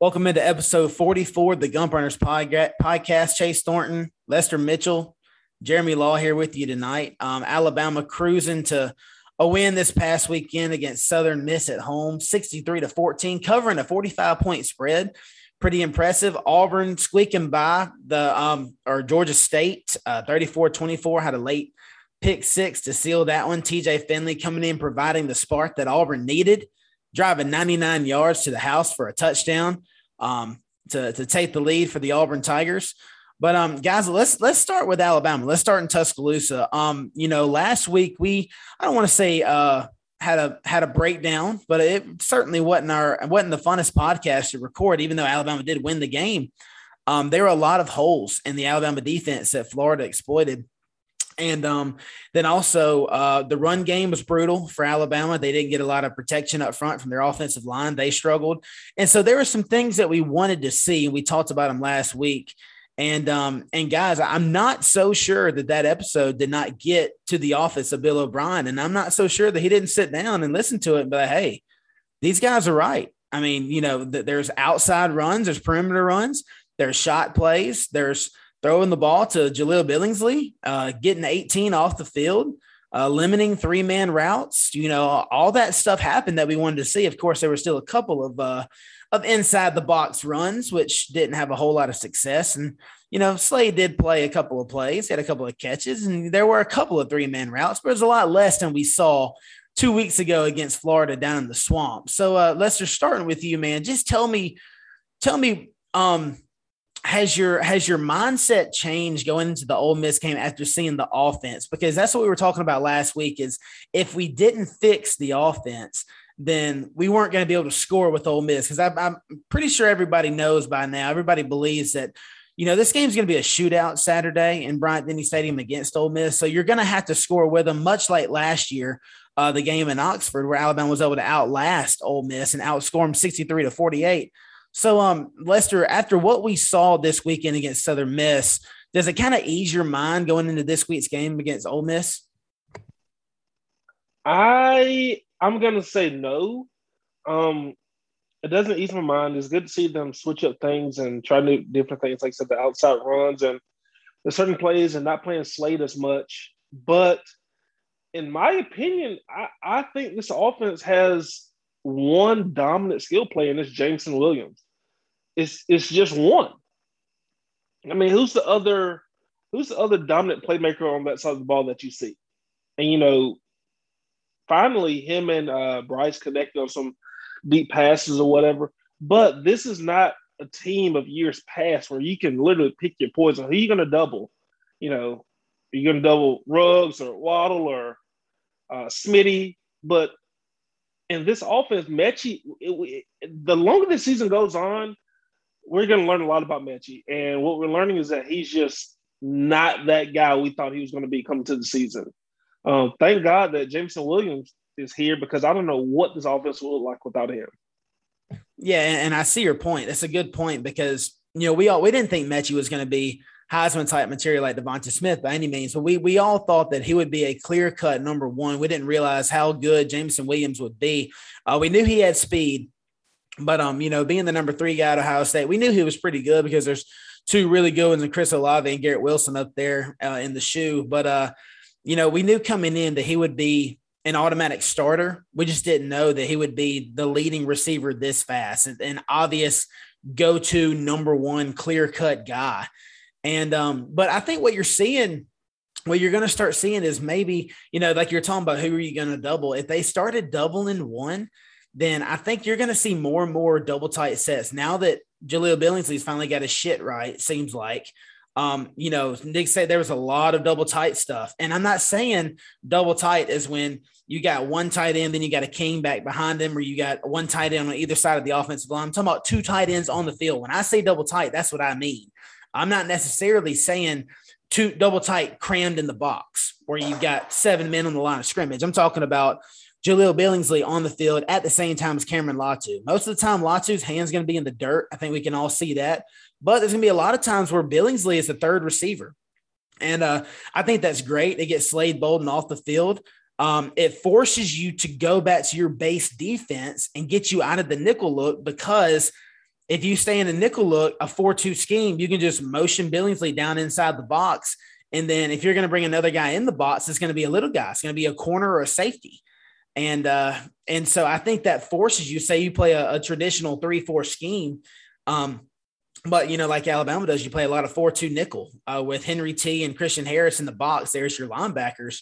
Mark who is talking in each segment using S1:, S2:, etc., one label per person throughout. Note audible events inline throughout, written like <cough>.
S1: Welcome into episode 44 of the Gump Runners podcast. Chase Thornton, Lester Mitchell, Jeremy Law here with you tonight. Um, Alabama cruising to a win this past weekend against Southern Miss at home, 63 to 14, covering a 45 point spread. Pretty impressive. Auburn squeaking by the um, or Georgia State, uh, 34 24, had a late pick six to seal that one. TJ Finley coming in, providing the spark that Auburn needed driving 99 yards to the house for a touchdown um, to, to take the lead for the Auburn Tigers. But um, guys, let's let's start with Alabama. Let's start in Tuscaloosa. Um, you know, last week we I don't want to say uh had a had a breakdown, but it certainly wasn't our wasn't the funnest podcast to record, even though Alabama did win the game. Um, there were a lot of holes in the Alabama defense that Florida exploited. And um, then also uh, the run game was brutal for Alabama. They didn't get a lot of protection up front from their offensive line. They struggled. And so there were some things that we wanted to see. And we talked about them last week. And um, and guys, I'm not so sure that that episode did not get to the office of Bill O'Brien, and I'm not so sure that he didn't sit down and listen to it. But hey, these guys are right. I mean, you know, th- there's outside runs, there's perimeter runs, there's shot plays, there's throwing the ball to Jahleel Billingsley, uh, getting 18 off the field, uh, limiting three man routes. You know, all that stuff happened that we wanted to see. Of course, there were still a couple of uh, of inside the box runs, which didn't have a whole lot of success. And you know, Slade did play a couple of plays, had a couple of catches, and there were a couple of three man routes, but it was a lot less than we saw two weeks ago against Florida down in the swamp. So, uh, Lester, starting with you, man, just tell me, tell me, um, has your has your mindset changed going into the Ole Miss game after seeing the offense? Because that's what we were talking about last week. Is if we didn't fix the offense, then we weren't going to be able to score with Ole Miss. Because I'm, pretty sure everybody knows by now. Everybody believes that you know this game's going to be a shootout Saturday in Bryant Denny Stadium against Ole Miss. So you're going to have to score with them, much like last year. Uh, the game in Oxford, where Alabama was able to outlast Ole Miss and outscore them 63 to 48. So, um, Lester, after what we saw this weekend against Southern Miss, does it kind of ease your mind going into this week's game against Ole Miss?
S2: I I'm gonna say no. Um, it doesn't ease my mind. It's good to see them switch up things and try new different things, like I said, the outside runs and the certain plays and not playing Slade as much. But in my opinion, I, I think this offense has one dominant skill player, and it's Jameson Williams. It's it's just one. I mean, who's the other who's the other dominant playmaker on that side of the ball that you see? And you know, finally him and uh, Bryce connected on some deep passes or whatever. But this is not a team of years past where you can literally pick your poison. Who are you going to double? You know, are you going to double Ruggs or Waddle or uh, Smitty? But in this offense, Metchie, it, it, the longer the season goes on, we're going to learn a lot about Metchie. And what we're learning is that he's just not that guy we thought he was going to be coming to the season. Um, thank God that Jameson Williams is here because I don't know what this offense will look like without him.
S1: Yeah, and I see your point. That's a good point because you know we all we didn't think Metchie was going to be Heisman type material like DeVonta Smith by any means, but we we all thought that he would be a clear cut number one. We didn't realize how good Jameson Williams would be. Uh, we knew he had speed, but um, you know, being the number three guy at Ohio State, we knew he was pretty good because there's two really good ones in Chris Olave and Garrett Wilson up there uh, in the shoe. But uh, you know, we knew coming in that he would be an automatic starter. We just didn't know that he would be the leading receiver this fast, an obvious go to number one clear cut guy. And um, but I think what you're seeing, what you're going to start seeing is maybe you know, like you're talking about, who are you going to double? If they started doubling one, then I think you're going to see more and more double tight sets. Now that Jahleel Billingsley's finally got his shit right, seems like. Um, you know, Nick said there was a lot of double tight stuff. And I'm not saying double tight is when you got one tight end, then you got a wing back behind him, or you got one tight end on either side of the offensive line. I'm talking about two tight ends on the field. When I say double tight, that's what I mean. I'm not necessarily saying two double tight crammed in the box where you've got seven men on the line of scrimmage. I'm talking about Jahleel Billingsley on the field at the same time as Cameron Latu. Most of the time, Latu's hand's going to be in the dirt. I think we can all see that. But there's going to be a lot of times where Billingsley is the third receiver. And uh, I think that's great. They get Slade Bolden off the field. Um, it forces you to go back to your base defense and get you out of the nickel look because – if you stay in a nickel look, a 4 2 scheme, you can just motion Billingsley down inside the box. And then if you're going to bring another guy in the box, it's going to be a little guy. It's going to be a corner or a safety. And uh, and so I think that forces you. Say you play a, a traditional three four scheme, um, but you know, like Alabama does, you play a lot of four two nickel uh, with Henry T and Christian Harris in the box. There's your linebackers,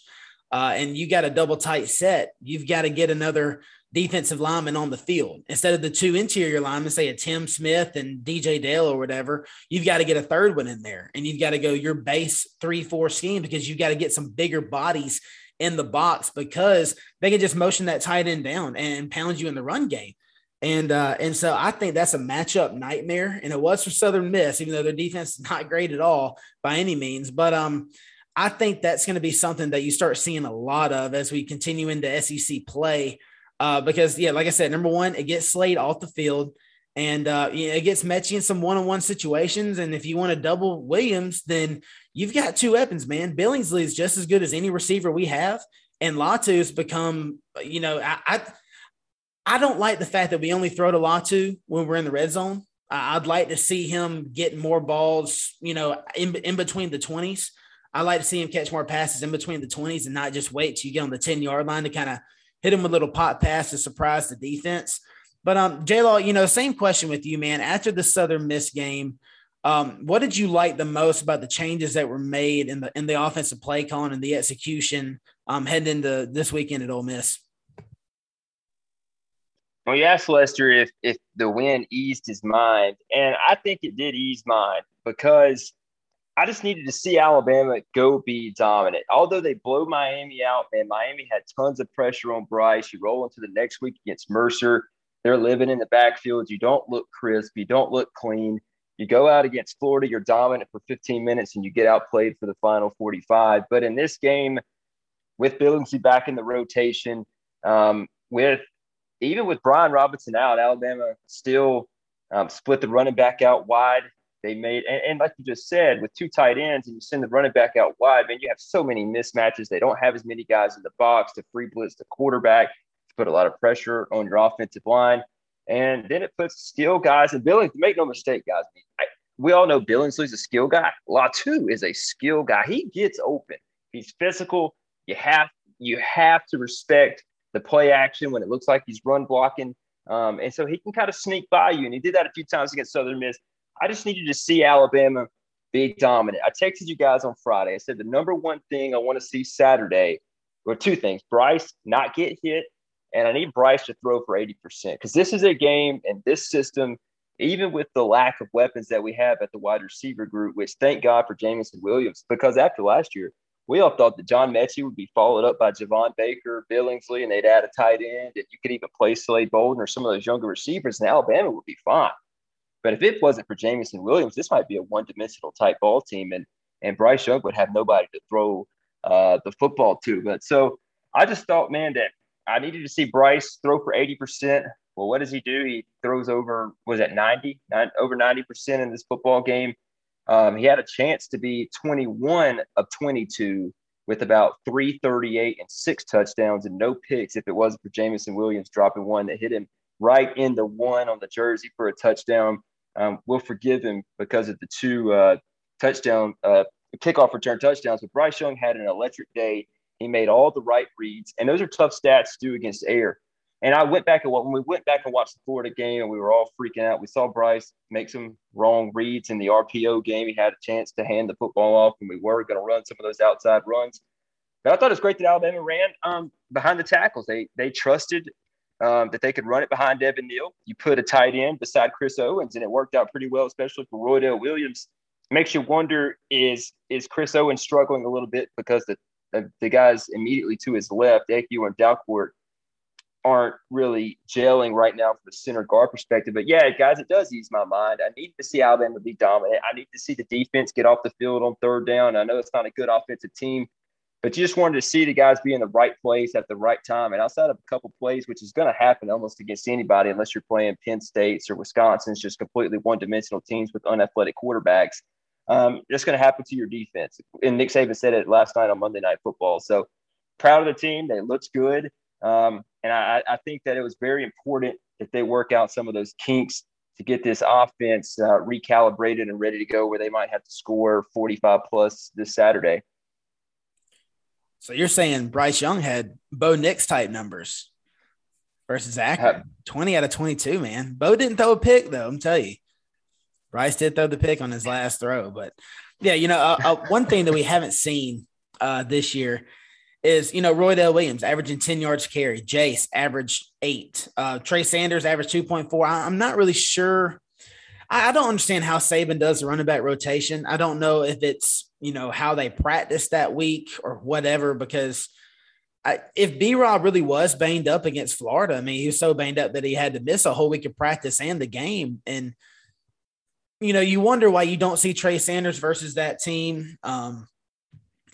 S1: uh, and you got a double tight set. You've got to get another defensive lineman on the field instead of the two interior linemen, say a Tim Smith and DJ Dale or whatever. You've got to get a third one in there, and you've got to go your base three four scheme because you've got to get some bigger bodies in the box because they can just motion that tight end down and pound you in the run game. And uh, and so I think that's a matchup nightmare. And it was for Southern Miss, even though their defense is not great at all by any means. But um, I think that's going to be something that you start seeing a lot of as we continue into SEC play. Uh, because yeah, like I said, number one, it gets Slade off the field. And uh, you know, it gets Metchie in some one-on-one situations. And if you want to double Williams, then you've got two weapons, man. Billingsley is just as good as any receiver we have, and Latu's become, you know, I, I, I don't like the fact that we only throw to Latu when we're in the red zone. I'd like to see him get more balls, you know, in, in between the 20s. I like to see him catch more passes in between the 20s and not just wait till you get on the 10 yard line to kind of hit him with a little pop pass to surprise the defense. But um, J Law, you know, same question with you, man. After the Southern Miss game, um, what did you like the most about the changes that were made in the in the offensive play calling and the execution um, heading into this weekend at Ole Miss?
S3: Well, you asked Lester if if the win eased his mind, and I think it did ease mine because I just needed to see Alabama go be dominant. Although they blow Miami out, man, Miami had tons of pressure on Bryce. You roll into the next week against Mercer. They're living in the backfield. You don't look crisp. You don't look clean. You go out against Florida, you're dominant for 15 minutes and you get outplayed for the final 45. But in this game, with Billingsley back in the rotation, um, with even with Brian Robinson out, Alabama still um, split the running back out wide. They made, and, and, like you just said, with two tight ends and you send the running back out wide, man, you have so many mismatches. They don't have as many guys in the box to free blitz the quarterback to put a lot of pressure on your offensive line. And then it puts skill guys and Billings. Make no mistake, guys. I, we all know Billingsley's a skill guy. Latu is a skill guy. He gets open. He's physical. You have you have to respect the play action when it looks like he's run blocking. Um, and so he can kind of sneak by you. And he did that a few times against Southern Miss. I just needed to see Alabama be dominant. I texted you guys on Friday. I said the number one thing I want to see Saturday, or two things: Bryce not get hit and I need Bryce to throw for 80% because this is a game and this system, even with the lack of weapons that we have at the wide receiver group, which thank God for Jameson Williams, because after last year, we all thought that John Metchie would be followed up by Javon Baker, Billingsley, and they'd add a tight end. And you could even play Slade Bolden or some of those younger receivers, and Alabama would be fine. But if it wasn't for Jameson Williams, this might be a one-dimensional type ball team, and and Bryce Young would have nobody to throw uh, the football to. But so I just thought, man, that I needed to see Bryce throw for 80%. Well, what does he do? He throws over, was it 90? Nine, over 90% in this football game. Um, he had a chance to be 21 of 22 with about 338 and six touchdowns and no picks if it wasn't for Jameson Williams dropping one that hit him right in the one on the jersey for a touchdown. Um, we'll forgive him because of the two uh, touchdown uh, kickoff return touchdowns. But Bryce Young had an electric day he made all the right reads, and those are tough stats to do against air. And I went back and when we went back and watched the Florida game, and we were all freaking out. We saw Bryce make some wrong reads in the RPO game. He had a chance to hand the football off, and we were going to run some of those outside runs. But I thought it was great that Alabama ran um, behind the tackles. They they trusted um, that they could run it behind Evan Neal. You put a tight end beside Chris Owens, and it worked out pretty well, especially for Roy Roydell Williams. makes you wonder is is Chris Owens struggling a little bit because the the guys immediately to his left, Eku and Dalcourt, aren't really gelling right now from the center guard perspective. But yeah, guys, it does ease my mind. I need to see Alabama be dominant. I need to see the defense get off the field on third down. I know it's not a good offensive team, but you just wanted to see the guys be in the right place at the right time. And outside of a couple plays, which is going to happen almost against anybody unless you're playing Penn State's or Wisconsin's just completely one dimensional teams with unathletic quarterbacks um, going to happen to your defense. And Nick Saban said it last night on Monday Night Football. So proud of the team. They looked good. Um, and I, I think that it was very important that they work out some of those kinks to get this offense uh, recalibrated and ready to go where they might have to score 45 plus this Saturday.
S1: So you're saying Bryce Young had Bo Nix type numbers versus Zach? 20 out of 22, man. Bo didn't throw a pick, though, I'm telling you. Bryce did throw the pick on his last throw. But yeah, you know, uh, uh, one thing that we haven't seen uh, this year is, you know, Roydell Williams averaging 10 yards carry, Jace averaged eight, uh, Trey Sanders averaged 2.4. I, I'm not really sure. I, I don't understand how Saban does the running back rotation. I don't know if it's, you know, how they practice that week or whatever, because I, if B Rob really was banged up against Florida, I mean, he was so banged up that he had to miss a whole week of practice and the game. And, you know, you wonder why you don't see Trey Sanders versus that team. Um,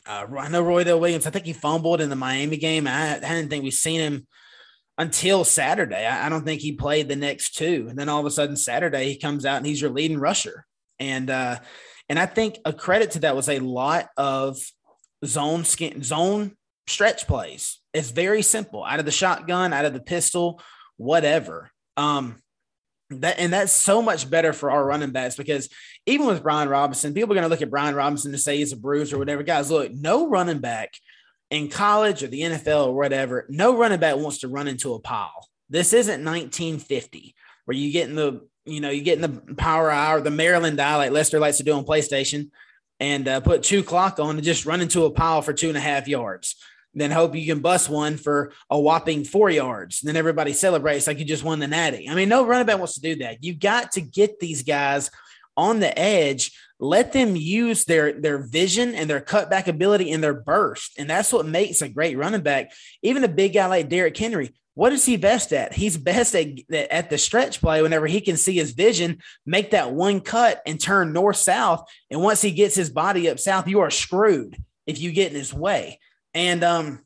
S1: uh, I know Roy Roydell Williams. I think he fumbled in the Miami game. I, I didn't think we've seen him until Saturday. I, I, don't think he played the next two. And then all of a sudden Saturday he comes out and he's your leading rusher. And uh, and I think a credit to that was a lot of zone skin zone stretch plays. It's very simple. Out of the shotgun, out of the pistol, whatever. Um, that and that's so much better for our running backs because even with Brian Robinson, people are going to look at Brian Robinson to say he's a bruiser or whatever. Guys, look, no running back in college or the NFL or whatever, no running back wants to run into a pile. This isn't 1950 where you get in the you know you get in the power hour, the Maryland I like Lester likes to do on PlayStation, and uh, put two clock on and just run into a pile for two and a half yards then hope you can bust one for a whopping four yards. Then everybody celebrates like you just won the natty. I mean, no running back wants to do that. You've got to get these guys on the edge, let them use their their vision and their cutback ability and their burst. And that's what makes a great running back. Even a big guy like Derrick Henry, what is he best at? He's best at, at the stretch play whenever he can see his vision, make that one cut and turn north south. And once he gets his body up south, you are screwed if you get in his way. And um,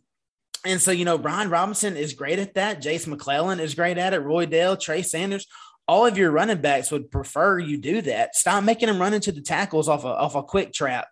S1: and so you know, Brian Robinson is great at that. Jason McClellan is great at it. Roydell, Trey Sanders, all of your running backs would prefer you do that. Stop making them run into the tackles off a off a quick trap,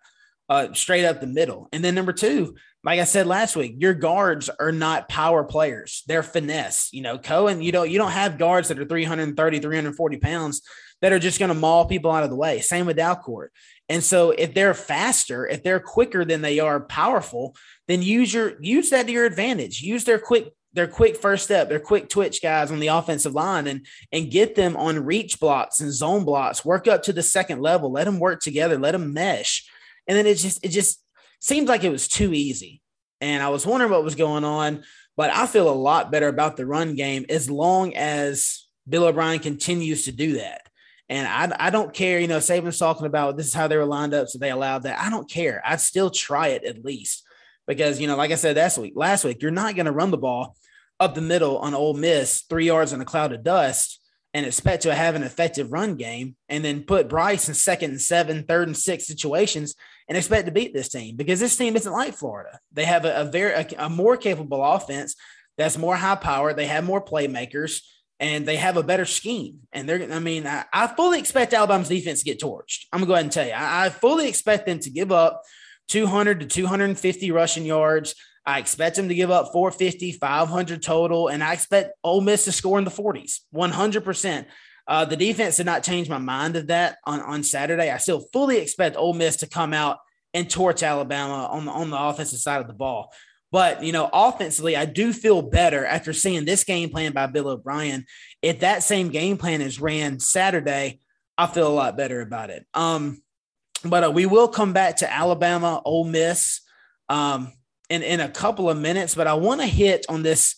S1: uh, straight up the middle. And then number two, like I said last week, your guards are not power players. They're finesse. You know, Cohen, you don't you don't have guards that are 330, 340 pounds that are just going to maul people out of the way. Same with Dalcourt. And so if they're faster, if they're quicker than they are powerful, then use your use that to your advantage. Use their quick their quick first step, their quick twitch guys on the offensive line and and get them on reach blocks and zone blocks. Work up to the second level. Let them work together. Let them mesh. And then it just it just seems like it was too easy. And I was wondering what was going on, but I feel a lot better about the run game as long as Bill O'Brien continues to do that. And I, I don't care, you know, Saban's talking about this is how they were lined up, so they allowed that. I don't care. I'd still try it at least because, you know, like I said last week, last week, you're not going to run the ball up the middle on Ole Miss, three yards in a cloud of dust, and expect to have an effective run game, and then put Bryce in second and seven, third and six situations, and expect to beat this team because this team isn't like Florida. They have a, a very a, a more capable offense that's more high power. They have more playmakers and they have a better scheme. And they're, I mean, I, I, fully expect Alabama's defense to get torched. I'm gonna go ahead and tell you, I, I fully expect them to give up 200 to 250 rushing yards. I expect them to give up 450, 500 total, and I expect Ole Miss to score in the 40s, 100%. Uh, the defense did not change my mind of that on, on Saturday. I still fully expect Ole Miss to come out and torch Alabama on the, on the offensive side of the ball. But, you know, offensively, I do feel better after seeing this game plan by Bill O'Brien. If that same game plan is ran Saturday, I feel a lot better about it. Um, but uh, we will come back to Alabama, Ole Miss, um, in in a couple of minutes. But I want to hit on this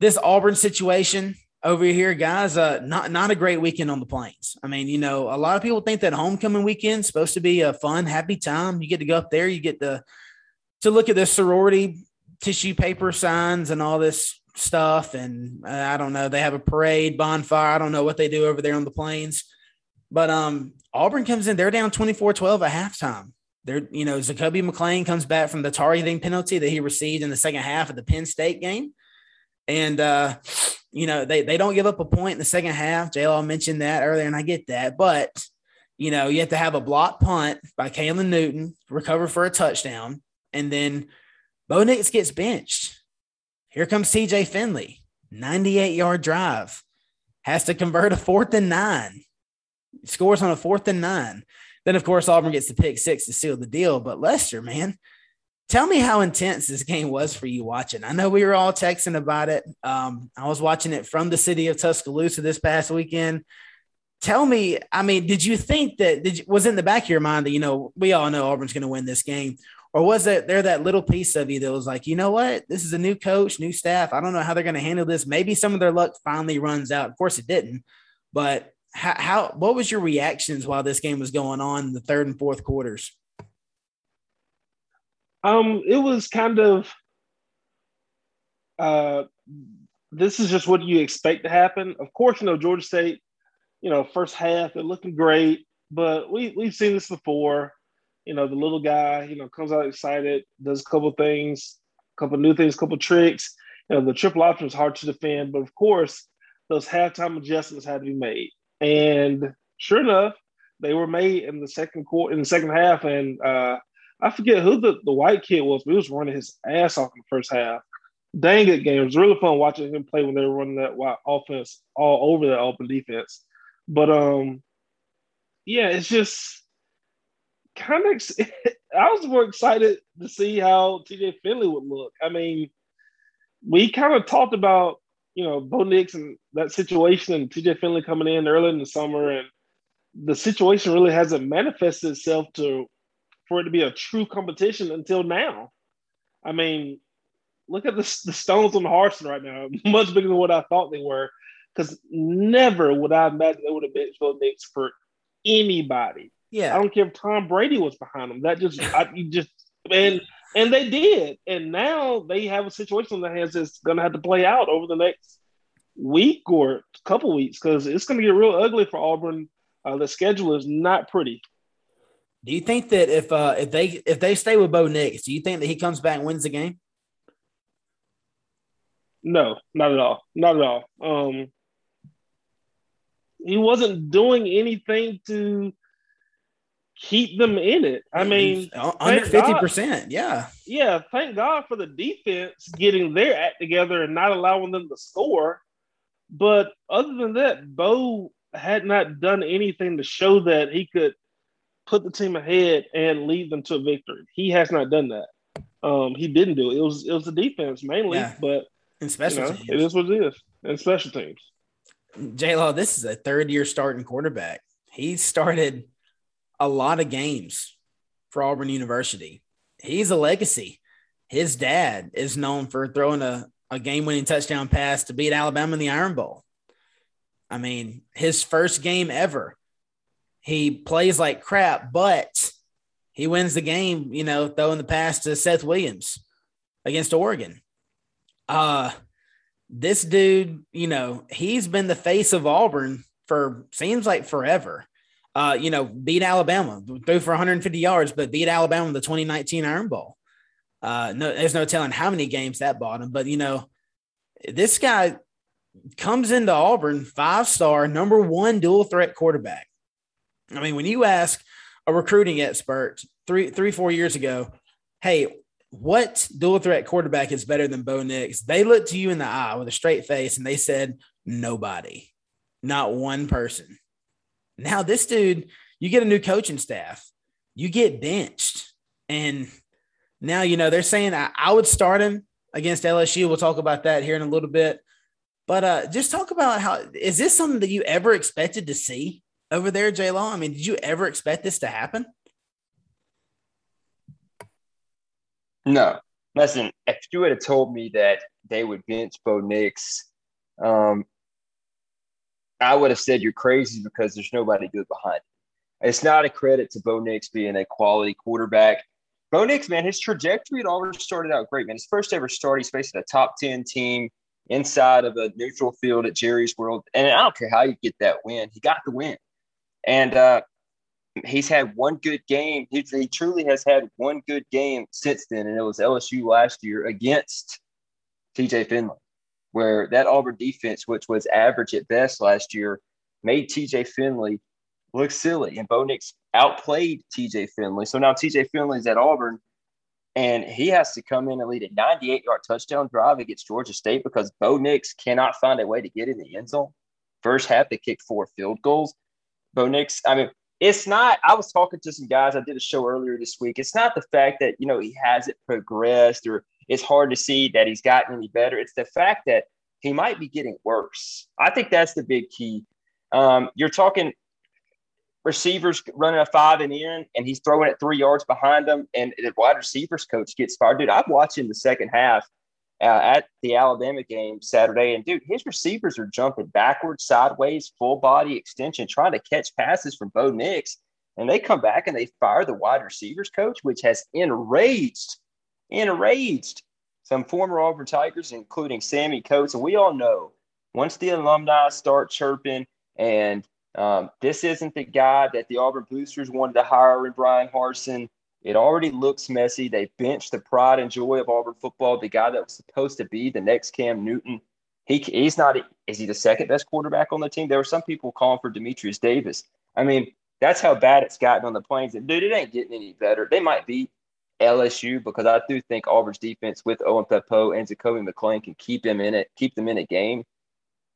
S1: this Auburn situation over here, guys. Uh, not not a great weekend on the plains. I mean, you know, a lot of people think that homecoming weekend is supposed to be a fun, happy time. You get to go up there, you get to to look at the sorority tissue paper signs and all this stuff. And uh, I don't know, they have a parade, bonfire. I don't know what they do over there on the plains. But um, Auburn comes in, they're down 24 12 at halftime. They're, you know, Zakoby McClain comes back from the targeting penalty that he received in the second half of the Penn State game. And, uh, you know, they, they don't give up a point in the second half. JLaw mentioned that earlier, and I get that. But, you know, you have to have a block punt by Caylin Newton, recover for a touchdown, and then Bo Nix gets benched. Here comes TJ Finley, 98 yard drive, has to convert a fourth and nine. scores on a fourth and nine. Then, of course, Auburn gets the pick six to seal the deal. But Lester, man, tell me how intense this game was for you watching. I know we were all texting about it. Um, I was watching it from the city of Tuscaloosa this past weekend. Tell me, I mean, did you think that you, was in the back of your mind that you know we all know Auburn's going to win this game, or was it there that little piece of you that was like, you know what, this is a new coach, new staff. I don't know how they're going to handle this. Maybe some of their luck finally runs out. Of course, it didn't, but how, how what was your reactions while this game was going on in the third and fourth quarters?
S2: Um, it was kind of uh this is just what you expect to happen. Of course, you know, Georgia State, you know, first half, they're looking great, but we we've seen this before. You know, the little guy, you know, comes out excited, does a couple things, a couple new things, a couple tricks. You know, the triple option is hard to defend, but of course, those halftime adjustments had to be made. And sure enough, they were made in the second quarter, in the second half. And uh, I forget who the, the white kid was, but he was running his ass off in the first half. Dang good game. It was really fun watching him play when they were running that offense all over that open defense. But um, yeah, it's just kind of. <laughs> I was more excited to see how TJ Finley would look. I mean, we kind of talked about you know, Bo Nix and that situation and TJ Finley coming in early in the summer and the situation really hasn't manifested itself to for it to be a true competition until now. I mean, look at the, the stones on the Harsin right now, <laughs> much bigger than what I thought they were. Because never would I imagine they would have benched Bo Nix for anybody.
S1: Yeah,
S2: I don't care if Tom Brady was behind them. That just, I, you just, <laughs> and and they did. And now they have a situation on their hands that's going to have to play out over the next week or couple weeks because it's going to get real ugly for Auburn. Uh, the schedule is not pretty.
S1: Do you think that if uh, if they if they stay with Bo Nix, do you think that he comes back and wins the game?
S2: No, not at all. Not at all. Um, he wasn't doing anything to keep them in it. I mean,
S1: under fifty percent, yeah,
S2: yeah. Thank God for the defense getting their act together and not allowing them to score. But other than that, Bo had not done anything to show that he could put the team ahead and lead them to a victory. He has not done that. Um, he didn't do it. It was it was the defense mainly, yeah. but
S1: in special you know,
S2: teams, it is what it is. In special teams,
S1: J Law, this is a third year starting quarterback. He started a lot of games for Auburn University. He's a legacy. His dad is known for throwing a, a game winning touchdown pass to beat Alabama in the Iron Bowl. I mean, his first game ever. He plays like crap, but he wins the game, you know, throwing the pass to Seth Williams against Oregon. Uh this dude, you know, he's been the face of Auburn for seems like forever uh, you know, beat Alabama, threw for 150 yards, but beat Alabama in the 2019 Iron Bowl. Uh, no, there's no telling how many games that bought him, but you know, this guy comes into Auburn five star, number one dual threat quarterback. I mean, when you ask a recruiting expert three, three, four years ago, hey, what dual threat quarterback is better than Bo Nix? They looked to you in the eye with a straight face and they said, nobody, not one person. Now, this dude, you get a new coaching staff, you get benched. And now, you know, they're saying I, I would start him against LSU. We'll talk about that here in a little bit. But uh, just talk about how is this something that you ever expected to see over there, J Law? I mean, did you ever expect this to happen?
S3: No. Listen, if you would have told me that they would bench Bo Nix um, I would have said you're crazy because there's nobody good behind it. It's not a credit to Bo Nix being a quality quarterback. Bo Nix, man, his trajectory had already started out great, man. His first ever start, he's facing a top 10 team inside of a neutral field at Jerry's World. And I don't care how you get that win, he got the win. And uh, he's had one good game. He, he truly has had one good game since then, and it was LSU last year against TJ Finley where that Auburn defense, which was average at best last year, made TJ Finley look silly. And Bo Nix outplayed TJ Finley. So now TJ Finley's at Auburn and he has to come in and lead a 98 yard touchdown drive against Georgia State because Bo Nix cannot find a way to get in the end zone. First half, they kicked four field goals. Bo Nix. I mean, it's not. I was talking to some guys. I did a show earlier this week. It's not the fact that you know he hasn't progressed or it's hard to see that he's gotten any better. It's the fact that he might be getting worse. I think that's the big key. Um, you're talking receivers running a five and in, and he's throwing it three yards behind them, and the wide receivers coach gets fired. Dude, I'm watching the second half uh, at the Alabama game Saturday, and dude, his receivers are jumping backwards, sideways, full body extension, trying to catch passes from Bo Nix, and they come back and they fire the wide receivers coach, which has enraged, enraged some former Auburn Tigers, including Sammie Coates, and we all know once the alumni start chirping and um, this isn't the guy that the Auburn boosters wanted to hire in Brian Harsin. It already looks messy. They benched the pride and joy of Auburn football, the guy that was supposed to be the next Cam Newton. He, he's not, is he the second best quarterback on the team? There were some people calling for Dematrius Davis. I mean, that's how bad it's gotten on the plains. And dude, it ain't getting any better. They might beat LSU because I do think Auburn's defense with Owen Pappoe and Zakoby McClain can keep them in it, keep them in a game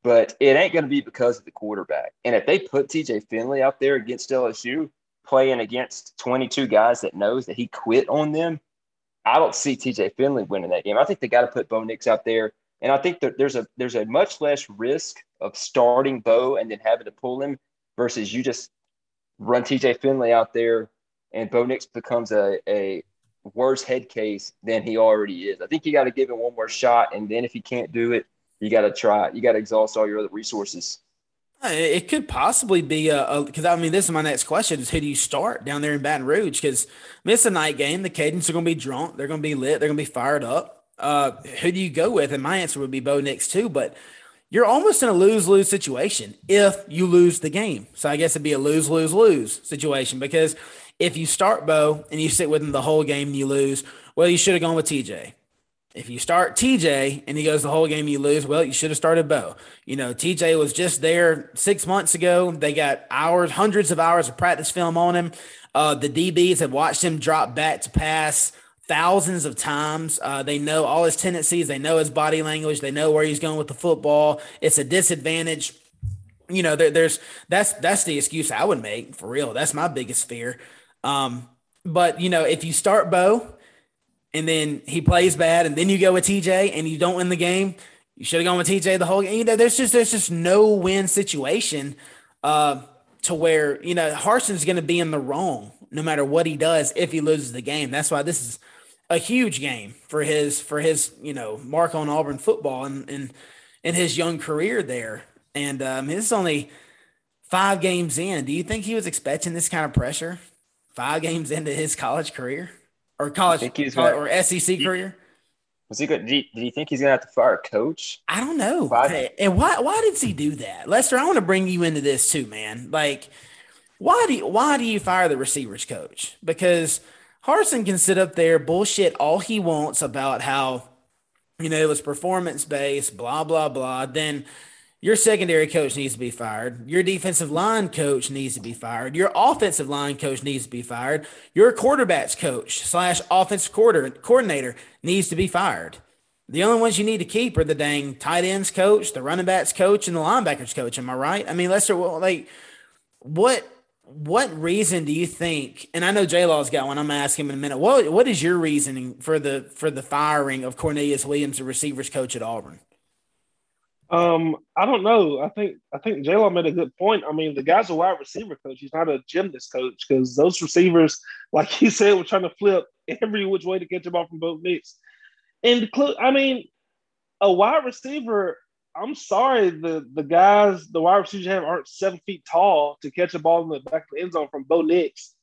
S3: but it ain't going to be because of the quarterback. And if they put TJ Finley out there against LSU, playing against 22 guys that knows that he quit on them, I don't see TJ Finley winning that game. I think they got to put Bo Nix out there, and I think there's a there's a much less risk of starting Bo and then having to pull him versus you just run TJ Finley out there and Bo Nix becomes a, a worse head case than he already is. I think you got to give him one more shot, and then if he can't do it, you got to try. You got to exhaust all your other resources.
S1: Uh, it could possibly be a because I mean this is my next question is who do you start down there in Baton Rouge? Because I mean, it's a night game. The Cajuns are going to be drunk. They're going to be lit. They're going to be fired up. Uh, who do you go with? And my answer would be Bo Nix too but you're almost in a lose lose situation if you lose the game. So I guess it'd be a lose lose lose situation because if you start Bo and you sit with him the whole game and you lose well you should have gone with TJ if you start TJ and he goes the whole game, you lose. Well, you should have started Bo. You know, TJ was just there six months ago. They got hours, hundreds of hours of practice film on him. Uh, the DBs have watched him drop back to pass thousands of times. Uh, they know all his tendencies. They know his body language. They know where he's going with the football. It's a disadvantage. You know, there, there's that's that's the excuse I would make for real. That's my biggest fear. Um, but you know, if you start Bo and then he plays bad, and then you go with TJ and you don't win the game. You should have gone with TJ the whole game. You know, there's just there's just no win situation uh, to where you know Harsin's going to be in the wrong no matter what he does if he loses the game. That's why this is a huge game for his for his you know mark on Auburn football and and in his young career there. And um, this is only five games in. Do you think he was expecting this kind of pressure? Five games into his college career or college, college gonna, or SEC career?
S3: Was he good? Did he, did he think he's gonna have to fire a coach?
S1: I don't know. And why why did he do that, Lester? I want to bring you into this too, man. Like, why do you, why do you fire the receivers coach? Because Harsin can sit up there bullshit all he wants about how you know it was performance based, blah blah blah. Then your secondary coach needs to be fired. Your defensive line coach needs to be fired. Your offensive line coach needs to be fired. Your quarterbacks coach slash offensive quarter, coordinator needs to be fired. The only ones you need to keep are the dang tight ends coach, the running backs coach, and the linebackers coach. Am I right? I mean, Lester, well, like, what what reason do you think? And I know J Law's got one. I'm gonna ask him in a minute. What what is your reasoning for the for the firing of Cornelius Williams, the receivers coach at Auburn?
S2: Um, I don't know. I think I think J-Law made a good point. I mean, the guy's a wide receiver coach. He's not a gymnast coach because those receivers, like <laughs> he said, were trying to flip every which way to catch the ball from both knees. And I mean, a wide receiver. I'm sorry, the the guys, the wide receivers have aren't seven feet tall to catch a ball in the back of the end zone from Bo Nix.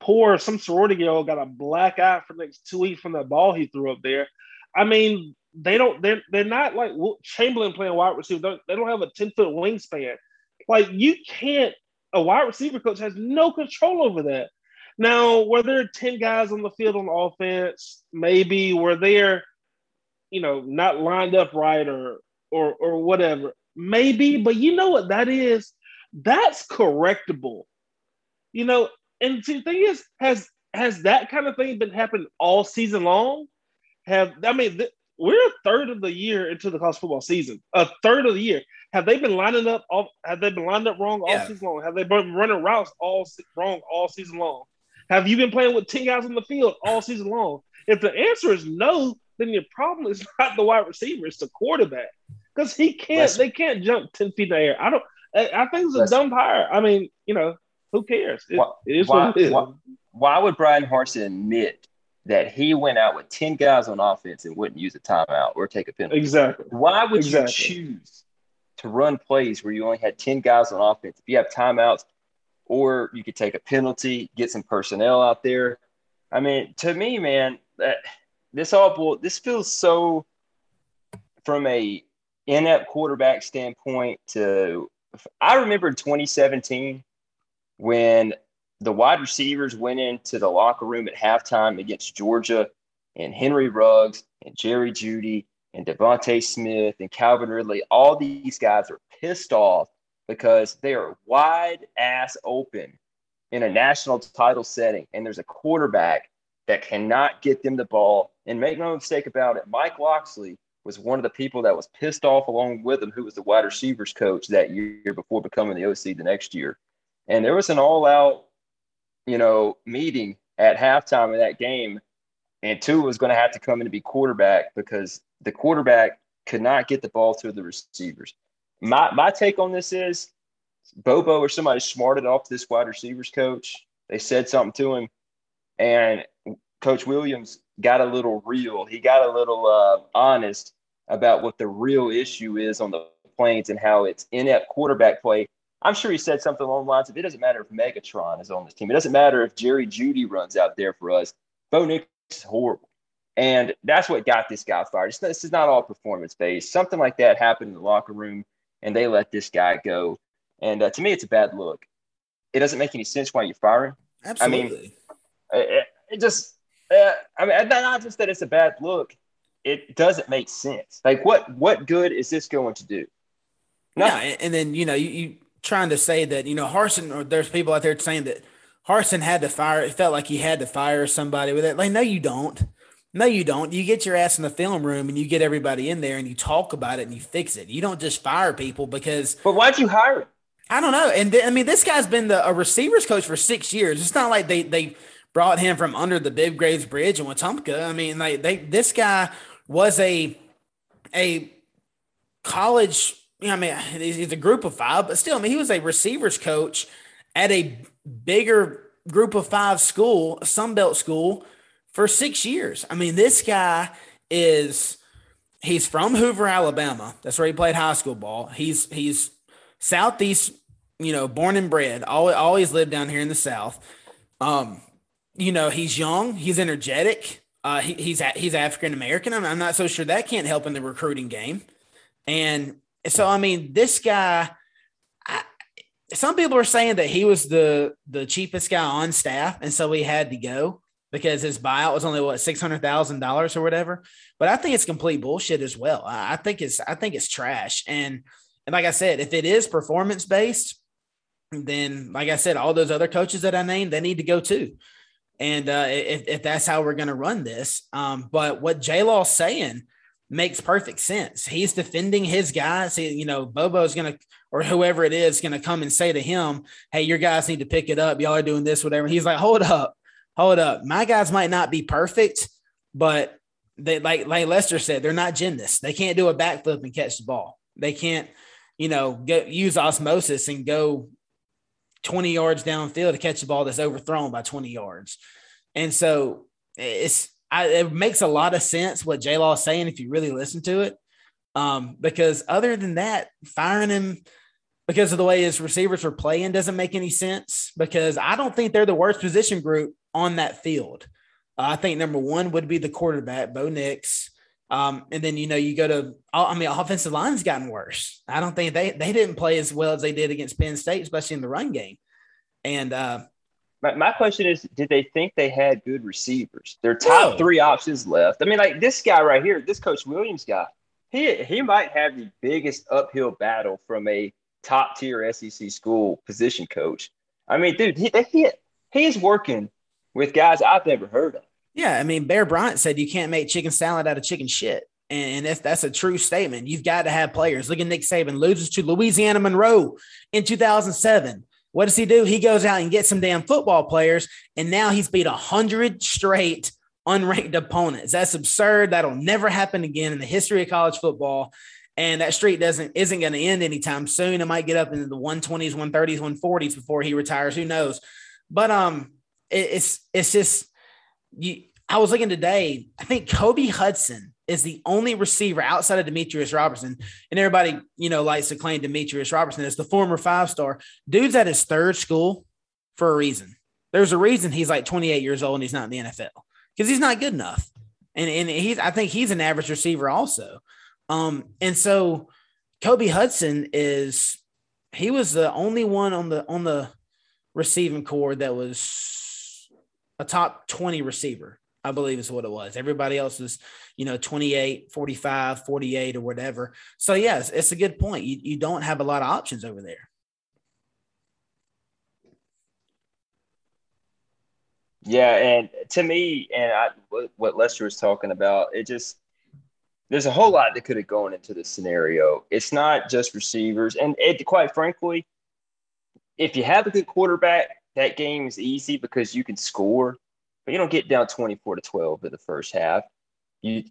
S2: Poor some sorority girl got a black eye for the next two weeks from that ball he threw up there. I mean, they don't they're they're not like Chamberlain playing wide receiver. They don't, they don't have a 10 foot wingspan. Like you can't a wide receiver coach has no control over that. Now, were there 10 guys on the field on offense? Maybe were there, you know, not lined up right or or or whatever. Maybe, but you know what that is? That's correctable. You know, and the thing is, has has that kind of thing been happening all season long? Have I mean, th- we're a third of the year into the college football season. A third of the year. Have they been lining up? All, have they been lined up wrong all yeah. season long? Have they been running routes all wrong all season long? Have you been playing with ten guys on the field all season long? If the answer is no, then your problem is <laughs> not the wide receiver; it's the quarterback because he can't. Listen, they can't jump ten feet in the air. I don't. I, think it's a listen, dumb hire. I mean, you know, who cares? It, why, it is why, what it is.
S3: Why, why would Brian Harsin admit that he went out with 10 guys on offense and wouldn't use a timeout or take a penalty.
S2: Exactly.
S3: Why would
S2: exactly.
S3: you choose to run plays where you only had 10 guys on offense? If you have timeouts, or you could take a penalty, get some personnel out there. I mean, to me, man, that this all this feels so from a inept quarterback standpoint to I remember in 2017 when the wide receivers went into the locker room at halftime against Georgia, and Henry Ruggs and Jerry Jeudy and DeVonta Smith and Calvin Ridley. All these guys are pissed off because they are wide ass open in a national title setting, and there's a quarterback that cannot get them the ball. And make no mistake about it, Mike Locksley was one of the people that was pissed off along with him, who was the wide receivers coach that year before becoming the OC the next year. And there was an all out you know, meeting at halftime of that game, and Tua was going to have to come in to be quarterback because the quarterback could not get the ball to the receivers. My my take on this is Bobo or somebody smarted off this wide receivers coach. They said something to him, and Coach Williams got a little real. He got a little uh, honest about what the real issue is on the Plains and how it's inept quarterback play I'm sure he said something along the lines of it doesn't matter if Megatron is on this team. It doesn't matter if Jerry Jeudy runs out there for us. Bo Nix is horrible. And that's what got this guy fired. this is not all performance based. Something like that happened in the locker room, and they let this guy go. And uh, to me, it's a bad look. It doesn't make any sense why you fire him.
S1: Absolutely.
S3: I mean, it, it just, uh, I mean, not just that it's a bad look. It doesn't make sense. Like, what what good is this going to do?
S1: Nothing. Yeah, and then you know you, you trying to say that you know Harsin or there's people out there saying that Harsin had to fire. It felt like he had to fire somebody with it. Like, no, you don't. No, you don't. You get your ass in the film room and you get everybody in there and you talk about it and you fix it. You don't just fire people because.
S3: But why'd you hire him?
S1: I don't know. And th- I mean, this guy's been the a receivers coach for six years. It's not like they they brought him from under the Bib Graves Bridge in Wetumpka. I mean, like they this guy was a a college I mean, he's a group of five, but still, I mean, he was a receivers coach at a bigger group of five school, Sunbelt school, for six years. I mean, this guy is he's from Hoover, Alabama. That's where he played high school ball. He's he's southeast, you know, born and bred. Always always lived down here in the South. Um, you know, he's young, he's energetic. Uh, he, he's he's African American. I'm, I'm not so sure that can't help in the recruiting game. And so I mean, this guy. I, some people are saying that he was the the cheapest guy on staff, and so he had to go because his buyout was only what six hundred thousand dollars or whatever. But I think it's complete bullshit as well. I, think it's I think it's trash. And and like I said, if it is performance based, then like I said, all those other coaches that I named, they need to go too. And uh, if, if that's how we're going to run this, um, but what J Law's saying makes perfect sense. He's defending his guys. He, you know, Bobo's going to, or whoever it is, going to come and say to him, Hey, your guys need to pick it up. Y'all are doing this, whatever. He's like, Hold up, hold up. My guys might not be perfect, but they, like, like Lester said, they're not gymnasts. They can't do a backflip and catch the ball. They can't, you know, get, use osmosis and go 20 yards downfield to catch the ball that's overthrown by 20 yards. And so it's, I, it makes a lot of sense what J Law is saying if you really listen to it. Um, because other than that, firing him because of the way his receivers are playing doesn't make any sense. Because I don't think they're the worst position group on that field. Uh, I think number one would be the quarterback, Bo Nix. Um, and then you know you go to I mean offensive line's gotten worse. I don't think they they didn't play as well as they did against Penn State, especially in the run game. And uh,
S3: my, my question is, did they think they had good receivers? Their top three options left. I mean, like this guy right here, this Coach Williams guy, he he might have the biggest uphill battle from a top tier SEC school position coach. I mean, dude, he, he he's working with guys I've never heard of.
S1: Yeah, I mean, Bear Bryant said you can't make chicken salad out of chicken shit. And that's, that's a true statement. You've got to have players. Look at Nick Saban loses to Louisiana Monroe in 2007. What does he do? He goes out and gets some damn football players, and now he's beat 100 straight unranked opponents. That's absurd. That'll never happen again in the history of college football. And that streak doesn't isn't going to end anytime soon. It might get up into the 120s, 130s, 140s before he retires. Who knows? But um, it, it's it's just you. I was looking today. I think Kobe Hudson is the only receiver outside of Demetris Robertson, and everybody you know likes to claim Demetris Robertson as the former five star. Dude's at his third school for a reason. There's a reason he's like 28 years old and he's not in the NFL because he's not good enough. And and he's I think he's an average receiver also. Um, and so Kobe Hudson is he was the only one on the on the receiving core that was a top 20 receiver. I believe is what it was. Everybody else was, you know, 28, 45, 48 or whatever. So yes, it's a good point. You, you don't have a lot of options over there.
S3: Yeah, and to me, and I, what Lester was talking about, it just there's a whole lot that could have gone into this scenario. It's not just receivers, and it, quite frankly, if you have a good quarterback, that game is easy because you can score, but you don't get down 24 to 12 in the first half. You,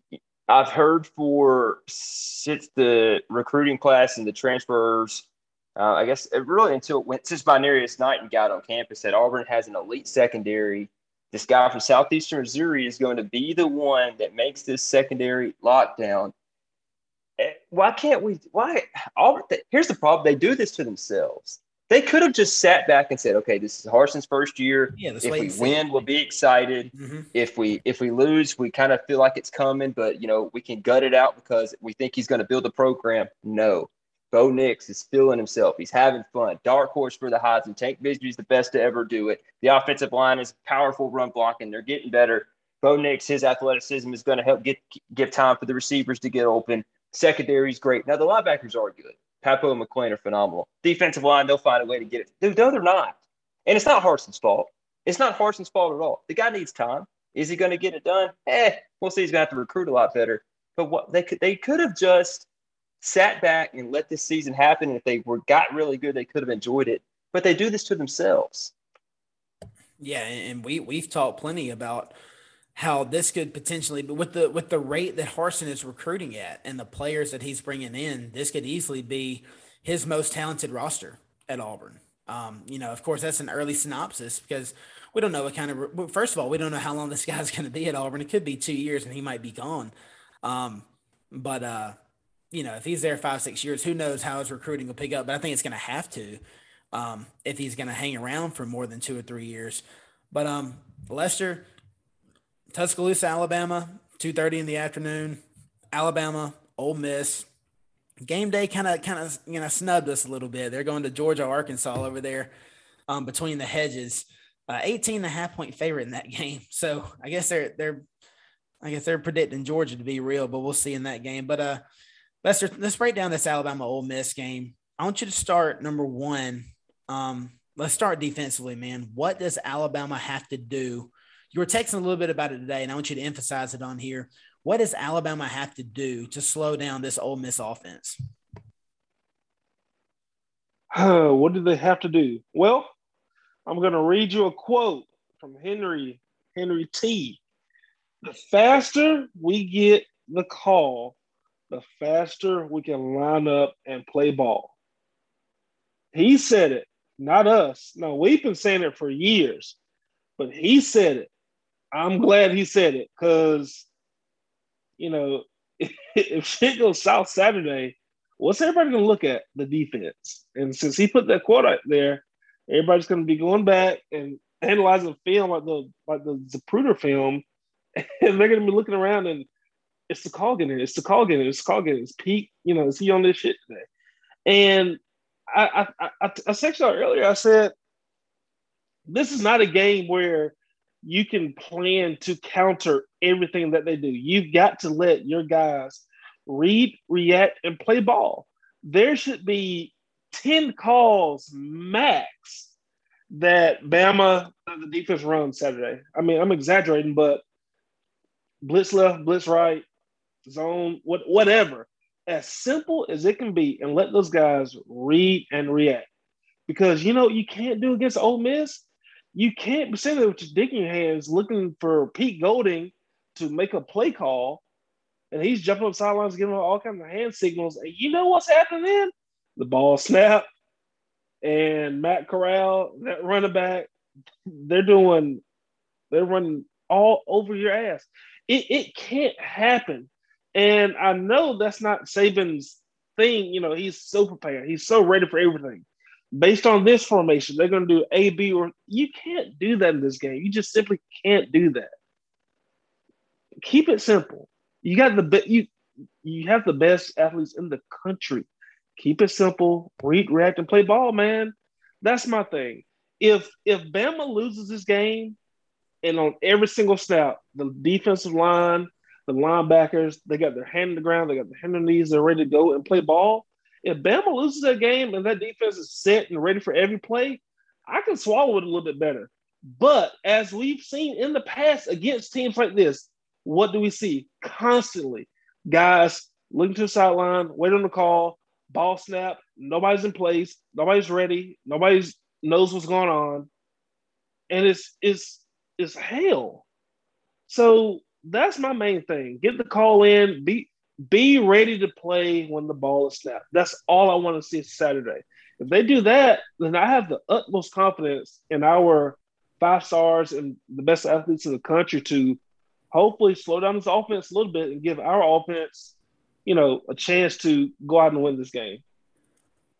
S3: I've heard for since the recruiting class and the transfers, uh, I guess it really until when since Binarius Knight got on campus that Auburn has an elite secondary this guy from southeastern Missouri is going to be the one that makes this secondary lockdown. Eh, why can't we? Why? All here's the problem: they do this to themselves. They could have just sat back and said, "Okay, this is Harsin's first year. Yeah, if we win, we'll be excited. Mm-hmm. If we if we lose, we kind of feel like it's coming, but you know we can gut it out because we think he's going to build a program." No, Bo Nix is feeling himself. He's having fun. Dark horse for the Heisman. Tank Bigsby's the best to ever do it. The offensive line is powerful run blocking. They're getting better. Bo Nix, his athleticism is going to help get give time for the receivers to get open. Secondary's great. Now the linebackers are good. Pappoe and McClain are phenomenal. Defensive line, they'll find a way to get it. Dude, no, they're not. And it's not Harsin's fault. It's not Harsin's fault at all. The guy needs time. Is he going to get it done? Eh, we'll see. He's going to have to recruit a lot better. But what they could they could have just sat back and let this season happen. And if they were got really good, they could have enjoyed it. But they do this to themselves.
S1: Yeah, and we we've talked plenty about how this could potentially, but with the with the rate that Harsin is recruiting at and the players that he's bringing in, this could easily be his most talented roster at Auburn. Um, you know, of course, that's an early synopsis because we don't know what kind of. First of all, we don't know how long this <laughs> guy's going to be at Auburn. It could be two years, and he might be gone. Um, but uh, you know, if he's there five, six years, who knows how his recruiting will pick up. But I think it's going to have to um, if he's going to hang around for more than two or three years. But um, Lester, Tuscaloosa, Alabama, 2.30 in the afternoon. Alabama, Ole Miss. Game day kind of kind of you know snubbed us a little bit. They're going to Georgia, Arkansas over there um, between the hedges. Uh, 18 and a half point favorite in that <laughs> game. So I guess they're they're I guess they're predicting Georgia to be real, but we'll see in that game. But uh let's let's break down this Alabama Ole Miss game. I want you to start number one. Um, let's start defensively, man. What does Alabama have to do? You were texting a little bit about it today, and I want you to emphasize it on here. What does Alabama have to do to slow down this Ole Miss offense? <sighs>
S2: What do they have to do? Well, I'm going to read you a quote from Henry Henry T. The faster we get the call the faster we can line up and play ball. He said it, not us. No, we've been saying it for years, but he said it. I'm glad he said it because, you know, <laughs> if, shit goes south Saturday, what's everybody going to look at? The defense. And since he put that quote out there, everybody's going to be going back and analyzing film like the like the Zapruder film, <laughs> and they're going to be looking around and it's the call getting it's the call getting it's the call getting it's Pete, you know, is he on this shit today? And I I I, I said earlier, I said this is not a game where you can plan to counter everything that they do. You've got to let your guys read, react, and play ball. There should be 10 calls max that Bama, uh, the defense runs Saturday. I mean, I'm exaggerating, but blitz left, blitz right, zone, what whatever, as simple as it can be, and let those guys read and react. Because you know you can't do against Ole Miss. You can't be sitting there with your dick in your hands looking for Pete Golding to make a play call, and he's jumping up sidelines, giving all kinds of hand signals. And you know what's happening then? The ball snap, and Matt Corral, that running back, they're doing, they're running all over your ass. It, it can't happen. And I know that's not Saban's thing. You know, he's so prepared. He's so ready for everything. Based on this formation, they're going to do A, B, or you can't do that in this game. You just simply can't do that. Keep it simple. You got the you you have the best athletes in the country. Keep it simple. Read, react, and play ball, man. That's my thing. If if Bama loses this game, and on every single snap, the defensive line, the linebackers, they got their hand on the ground, they got their hand on knees, they're ready to go and play ball. If Bama loses that game and that defense is set and ready for every play, I can swallow it a little bit better. But as we've seen in the past against teams like this, what do we see? Constantly, guys looking to the sideline, waiting on the call, ball snap, nobody's in place, nobody's ready, nobody's knows what's going on. And it's it's it's hell. So that's my main thing. Get the call in, be be ready to play when the ball is snapped. That's all I want to see Saturday. If they do that, then I have the utmost confidence in our five stars and the best athletes in the country to hopefully slow down this offense a little bit and give our offense, you know, a chance to go out and win this game.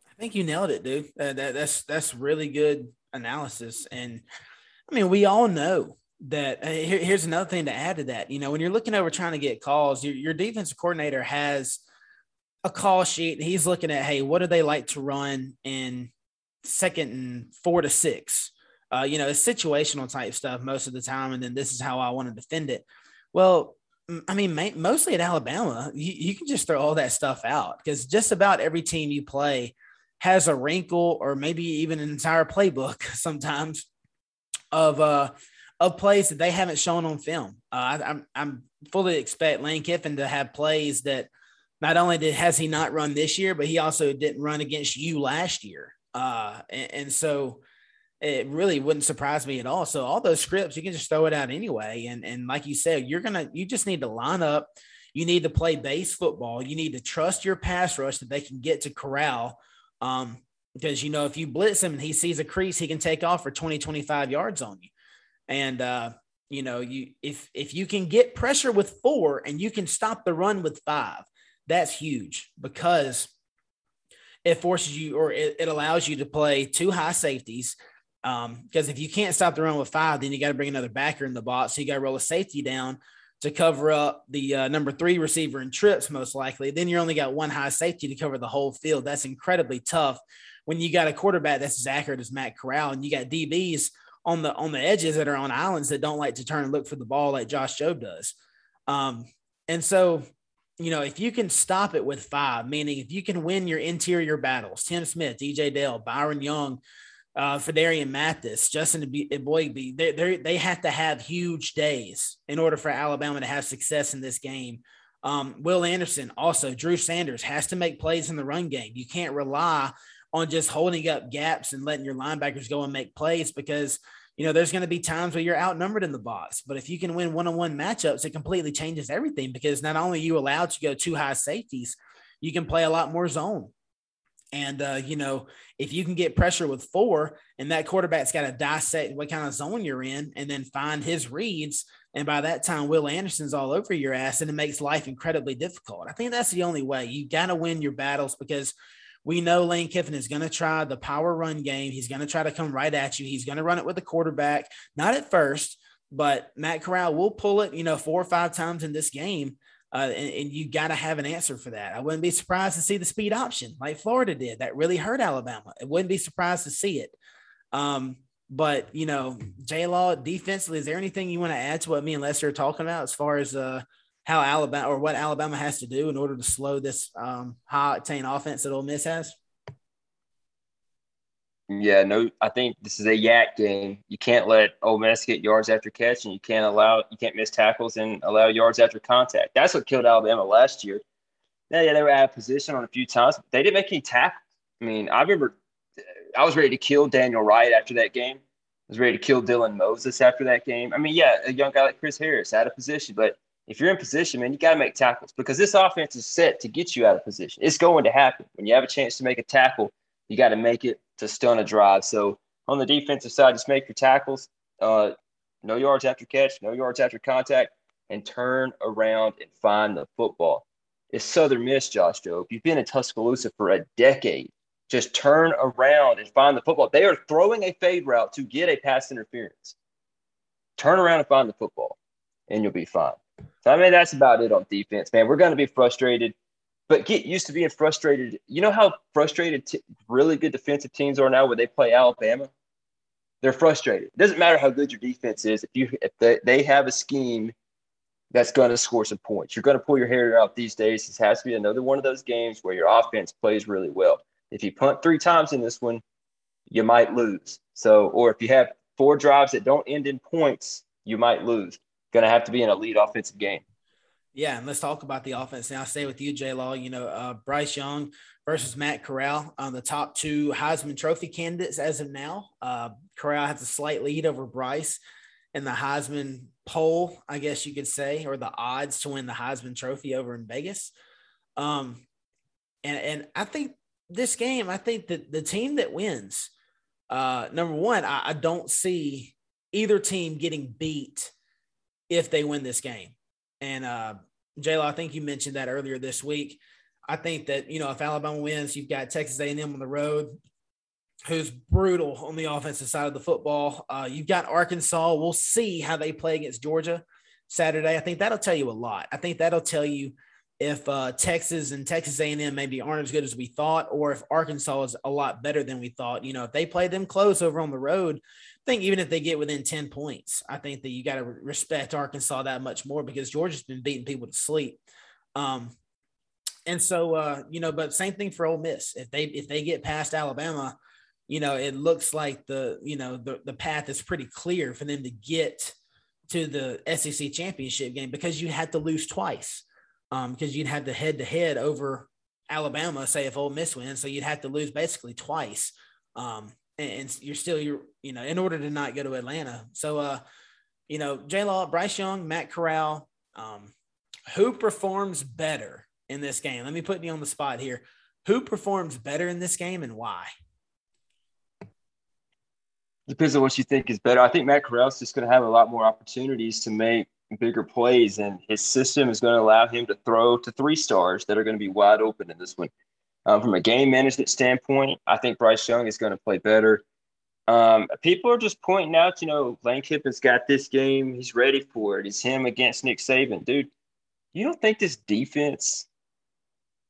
S1: I think you nailed it, dude. Uh, that, that's that's really good analysis, and I mean, we all know that. Uh, here, here's another thing to add to that. You know, when you're looking over trying to get calls, your, your defensive coordinator has a call sheet he's looking at, hey, what do they like to run in second and four to six? Uh, you know, it's situational type stuff most of the time. And then this is how I want to defend it. Well, I mean, mostly at Alabama, you, you can just throw all that stuff out because just about every team you play has a wrinkle or maybe even an entire playbook <laughs> sometimes of uh of plays that they haven't shown on film. Uh, I, I'm I'm fully expect Lane Kiffin to have plays that not only did has he not run this year, but he also didn't run against you last year. Uh, and, and so it really wouldn't surprise me at all. So all those scripts, you can just throw it out anyway. And and like you said, you're gonna you just need to line up. You need to play base football. You need to trust your pass rush that they can get to Corral. Um, because you know if you blitz him and he sees a crease he can take off for 20 25 yards on you and uh you know you if if you can get pressure with four and you can stop the run with five that's huge because it forces you or it, it allows you to play two high safeties um because if you can't stop the run with five then you got to bring another backer in the box. So you got to roll a safety down to cover up the uh, number three receiver in trips most likely. Then you only got one high safety to cover the whole field. That's incredibly tough when you got a quarterback that's as accurate as Matt Corral and you got DBs on the on the edges that are on islands that don't like to turn and look for the ball like Josh Jobe does. Um, and so, you know, if you can stop it with five, meaning if you can win your interior battles, Tim Smith, DJ Dale, Byron Young, uh, Phidarian Mathis, Justin Eboigbe, they they they have to have huge days in order for Alabama to have success in this game. Um, Will Anderson, also Drew Sanders has to make plays in the run game. You can't rely on just holding up gaps and letting your linebackers go and make plays because you know there's going to be times where you're outnumbered in the box. But if you can win one-on-one matchups it completely changes everything because not only you allowed to go two high safeties you can play a lot more zone. And uh, you know if you can get pressure with four and that quarterback's got to dissect what kind of zone you're in and then find his reads and by that time Will Anderson's all over your ass and it makes life incredibly difficult. I think that's the only way. You got to win your battles because we know Lane Kiffin is going to try the power run game. He's going to try to come right at you. He's going to run it with the quarterback, not at first, but Matt Corral will pull it, you know, four or five times in this game. Uh, and, and, you got to have an answer for that. I wouldn't be surprised to see the speed option like Florida did. That really hurt Alabama. I wouldn't be surprised to see it. Um, but you know, J Law defensively, is there anything you want to add to what me and Lester are talking about as far as uh, how Alabama or what Alabama has to do in order to slow this um, high octane offense that Ole Miss has?
S3: Yeah, no, I think this is a YAC game. You can't let Ole Miss get yards after catch, and you can't allow you can't miss tackles and allow yards after contact. That's what killed Alabama last year. Yeah, yeah, they were out of position on a few times. They didn't make any tackles. I mean, I remember I was ready to kill Daniel Wright after that game. I was ready to kill Dylan Moses after that game. I mean, yeah, a young guy like Chris Harris out of position, but if you're in position, man, you got to make tackles because this offense is set to get you out of position. It's going to happen. When you have a chance to make a tackle, you got to make it to stun a drive. So on the defensive side, just make your tackles, uh, no yards after catch, no yards after contact, and turn around and find the football. It's Southern Miss, Josh Jobe. You've been in Tuscaloosa for a decade. Just turn around and find the football. They are throwing a fade route to get a pass interference. Turn around and find the football, and you'll be fine. So I mean, that's about it on defense, man. We're going to be frustrated, but get used to being frustrated. You know how frustrated t- really good defensive teams are now when they play Alabama. They're frustrated. It doesn't matter how good your defense is. If you if they, they have a scheme that's going to score some points, you're going to pull your hair out these days. This has to be another one of those games where your offense plays really well. If you punt three times in this one, you might lose. So, or if you have four drives that don't end in points, you might lose going to have to be an elite offensive game.
S1: Yeah, and let's talk about the offense now. Stay with you, J Law. You know, uh, Bryce Young versus Matt Corral on the top two Heisman Trophy candidates as of now. Uh, Corral has a slight lead over Bryce in the Heisman poll, I guess you could say, or the odds to win the Heisman Trophy over in Vegas. Um, and and I think this game, I think that the team that wins, uh, number one, I, I don't see either team getting beat if they win this game. And uh, J Law, I think you mentioned that earlier this week. I think that you know if Alabama wins, you've got Texas A&M on the road, who's brutal on the offensive side of the football. Uh, you've got Arkansas. We'll see how they play against Georgia Saturday. I think that'll tell you a lot. I think that'll tell you if uh, Texas and Texas A&M maybe aren't as good as we thought, or if Arkansas is a lot better than we thought. You know, if they play them close over on the road, think even if they get within 10 points, I think that you got to respect Arkansas that much more because Georgia's been beating people to sleep. Um, and so, uh, you know, but same thing for Ole Miss. If they if they get past Alabama, you know, it looks like the you know the the path is pretty clear for them to get to the SEC championship game because you had to lose twice, um, because you'd have to head to head over Alabama. Say if Ole Miss wins, so you'd have to lose basically twice. Um, and you're still you're you know in order to not go to Atlanta. So uh, you know, J Law, Bryce Young, Matt Corral, um, who performs better in this game? Let me put you on the spot here. Who performs better in this game and why?
S3: Depends on what you think is better. I think Matt Corral's just going to have a lot more opportunities to make bigger plays, and his system is going to allow him to throw to three stars that are going to be wide open in this one. Um, from a game management standpoint, I think Bryce Young is going to play better. Um, people are just pointing out, you know, Lane Kiffin's got this game. He's ready for it. It's him against Nick Saban. Dude, you don't think this defense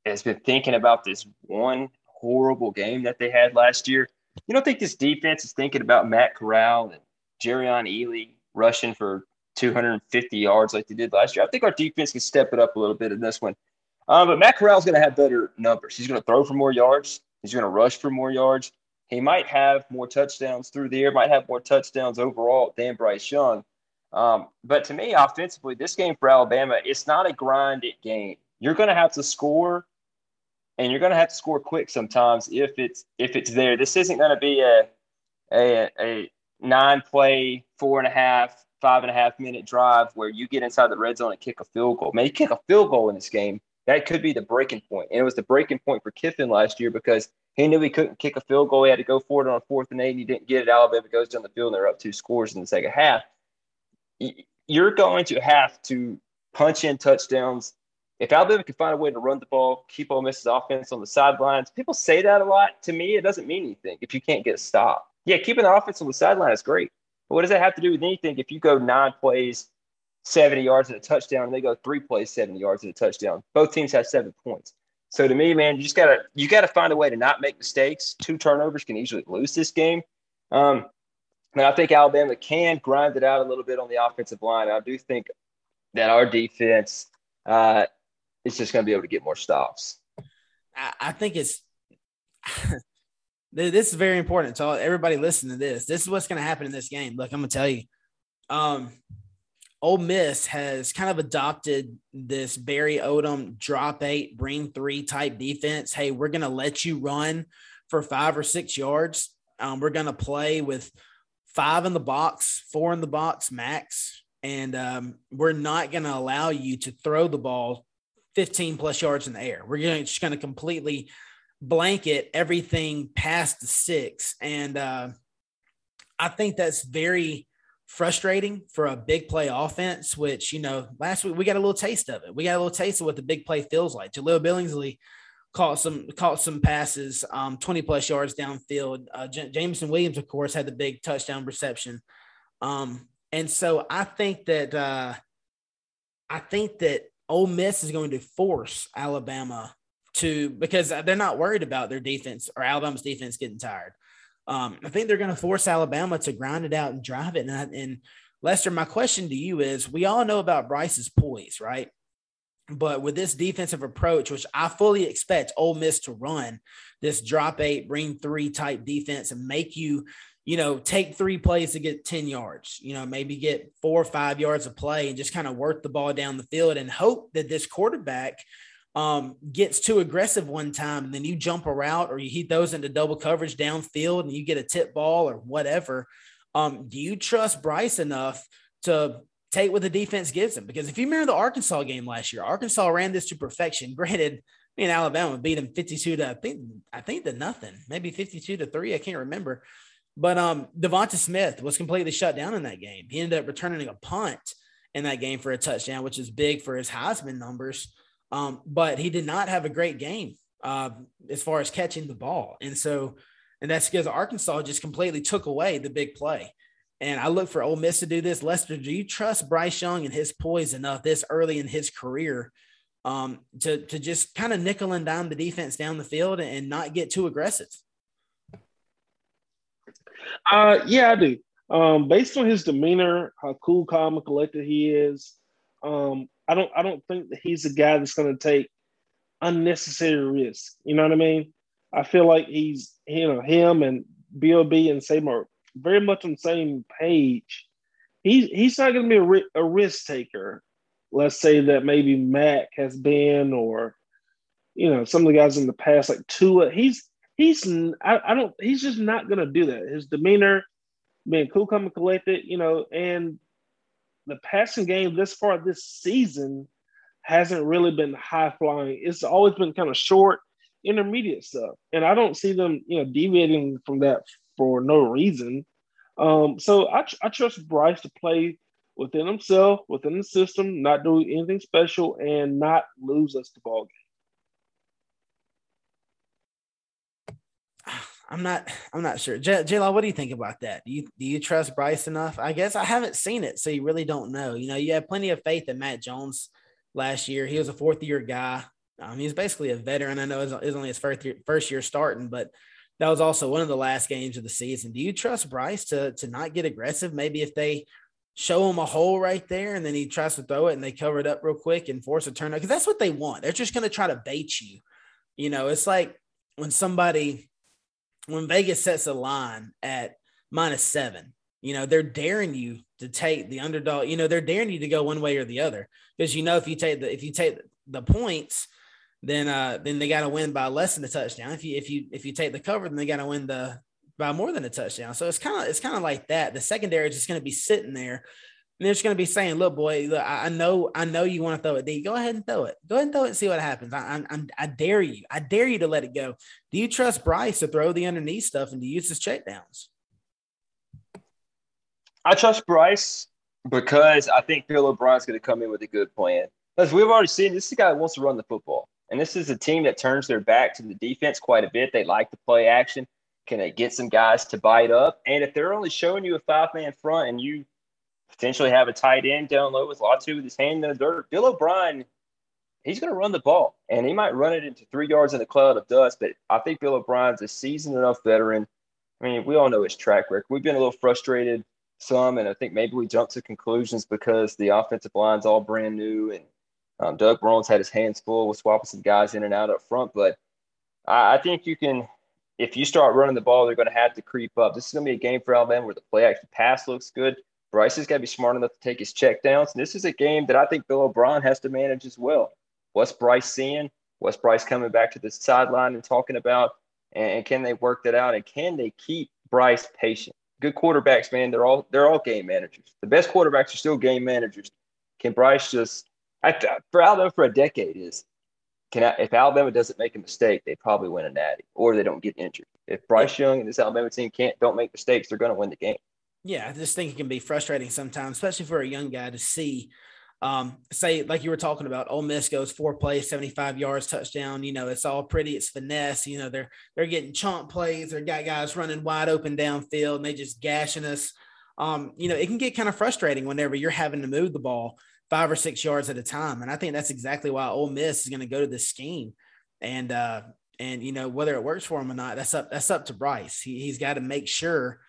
S3: has been thinking about this one horrible game that they had last year? You don't think this defense is thinking about Matt Corral and Jerrion Ealy rushing for 250 yards like they did last year? I think our defense can step it up a little bit in this one. Um, but Matt Corral's going to have better numbers. He's going to throw for more yards. He's going to rush for more yards. He might have more touchdowns through the air, might have more touchdowns overall than Bryce Young. Um, but to me, offensively, this game for Alabama, it's not a grinded game. You're going to have to score, and you're going to have to score quick sometimes if it's if it's there. This isn't going to be a a, a nine play, four and a half, five and a half minute drive where you get inside the red zone and kick a field goal. Man, you kick a field goal in this game that could be the breaking point. And it was the breaking point for Kiffin last year because he knew he couldn't kick a field goal. He had to go for it on fourth and eight, and he didn't get it. Alabama goes down the field, and they're up two scores in the second half. You're going to have to punch in touchdowns. If Alabama can find a way to run the ball, keep Ole Miss's offense on the sidelines, people say that a lot. To me, it doesn't mean anything if you can't get a stop. Yeah, keeping the offense on the sideline is great. But what does that have to do with anything if you go nine plays 70 yards and a touchdown, and they go three plays 70 yards and a touchdown. Both teams have seven points. So to me, man, you just gotta you gotta find a way to not make mistakes. Two turnovers can easily lose this game. Um, and I think Alabama can grind it out a little bit on the offensive line. I do think that our defense uh, is just going to be able to get more stops.
S1: I I think it's <laughs> This is very important. So everybody listen to this. This is what's going to happen in this game. Look, I'm going to tell you. Um, Ole Miss has kind of adopted this Barry Odom drop eight, bring three type defense. Hey, we're going to let you run for five or six yards. Um, we're going to play with five in the box, four in the box max. And um, we're not going to allow you to throw the ball 15 plus yards in the air. We're gonna, just going to completely blanket everything past the six. And uh, I think that's very frustrating for a big play offense, which, you know, last week we got a little taste of it. We got a little taste of what the big play feels like. Jahleel Billingsley caught some caught some passes, um, 20 plus yards downfield. Uh, J- Jameson Williams, of course, had the big touchdown reception. Um, and so I think that uh, I think that Ole Miss is going to force Alabama to because they're not worried about their defense or Alabama's defense getting tired. Um, I think they're going to force Alabama to grind it out and drive it. And, and Lester, my question to you is: We all know about Bryce's poise, right? But with this defensive approach, which I fully expect Ole Miss to run, this drop eight, bring three type defense and make you, you know, take three plays to get 10 yards, you know, maybe get four or five yards of play and just kind of work the ball down the field and hope that this quarterback um, gets too aggressive one time and then you jump a route or you he those into double coverage downfield and you get a tip ball or whatever. Um, do you trust Bryce enough to take what the defense gives him? Because if you remember the Arkansas game last year, Arkansas ran this to perfection. <laughs> Granted, and Alabama beat them 52 to I think I think to nothing, maybe 52 to three. I can't remember. But um Devonta Smith was completely shut down in that game. He ended up returning a punt in that game for a touchdown, which is big for his Heisman numbers. Um, but he did not have a great game uh, as far as catching the ball. And so, and that's because Arkansas just completely took away the big play. And I look for Ole Miss to do this. Lester, do you trust Bryce Young and his poise enough this early in his career um, to, to just kind of nickel and dime the defense down the field and not get too aggressive?
S2: Uh, yeah, I do. Um, based on his demeanor, how cool, calm, and collected he is, um, I don't I don't think that he's a guy that's going to take unnecessary risk. You know what I mean? I feel like he's you know him and Bob and Sam are very much on the same page. He's he's not going to be a, a risk taker. Let's say that maybe Mac has been, or you know, some of the guys in the past like Tua. He's he's I, I don't he's just not going to do that. His demeanor, being cool, and collected, you know, and the passing game this far this season hasn't really been high flying. It's always been kind of short, intermediate stuff, and I don't see them, you know, deviating from that for no reason. Um, so I, I trust Bryce to play within himself, within the system, not do anything special, and not lose us the ball game.
S1: I'm not. I'm not sure. J- J-Law, what do you think about that? Do you do you trust Bryce enough? I guess I haven't seen it, so you really don't know. You know, you have plenty of faith in Mac Jones last year. He was a fourth year guy. Um, he's basically a veteran. I know it's, it's only his first year, first year starting, but that was also one of the last games of the season. Do you trust Bryce to to not get aggressive? Maybe if they show him a hole right there and then he tries to throw it and they cover it up real quick and force a turnover because that's what they want. They're just going to try to bait you. You know, it's like when somebody when Vegas sets a line at minus seven, you know, they're daring you to take the underdog, you know, they're daring you to go one way or the other. Because you know, if you take the if you take the points, then uh then they gotta win by less than a touchdown. If you if you if you take the cover, then they gotta win the by more than a touchdown. So it's kind of it's kind of like that. The secondary is just gonna be sitting there and they're just going to be saying, "Look, boy, look, I know, I know you want to throw it deep. Go ahead and throw it. Go ahead and throw it and see what happens. I, I, I dare you. I dare you to let it go. Do you trust Bryce to throw the underneath stuff and to use his checkdowns?
S3: I trust Bryce because I think Bill O'Brien's going to come in with a good plan. As we've already seen, this is a guy wants to run the football, and this is a team that turns their back to the defense quite a bit. They like to play action. Can they get some guys to bite up? And if they're only showing you a five man front and you potentially have a tight end down low with Latu with his hand in the dirt. Bill O'Brien, he's going to run the ball, and he might run it into three yards in a cloud of dust. But I think Bill O'Brien's a seasoned enough veteran. I mean, we all know his track record. We've been a little frustrated some, and I think maybe we jumped to conclusions because the offensive line's all brand new, and um, Doug Marrone's had his hands full with swapping some guys in and out up front. But I, I think you can if you start running the ball, they're going to have to creep up. This is going to be a game for Alabama where the play action pass looks good. Bryce has got to be smart enough to take his check downs. And this is a game that I think Bill O'Brien has to manage as well. What's Bryce seeing? What's Bryce coming back to the sideline and talking about? And, can they work that out? And can they keep Bryce patient? Good quarterbacks, man. They're all they're all game managers. The best quarterbacks are still game managers. Can Bryce just I, for Alabama for a decade is can I, if Alabama doesn't make a mistake, they probably win a natty or they don't get injured. If Bryce Young and this Alabama team can't don't make mistakes, they're going to win the game.
S1: Yeah, I just think it can be frustrating sometimes, especially for a young guy to see. Um, say like you were talking about, Ole Miss goes four plays, 75 yards, touchdown. You know, it's all pretty, it's finesse. You know, they're they're getting chunk plays, they're got guys running wide open downfield, and they just gashing us. Um, you know, it can get kind of frustrating whenever you're having to move the ball five or six yards at a time. And I think that's exactly why Ole Miss is going to go to this scheme. And uh, and you know whether it works for him or not, that's up that's up to Bryce. He, he's got to make sure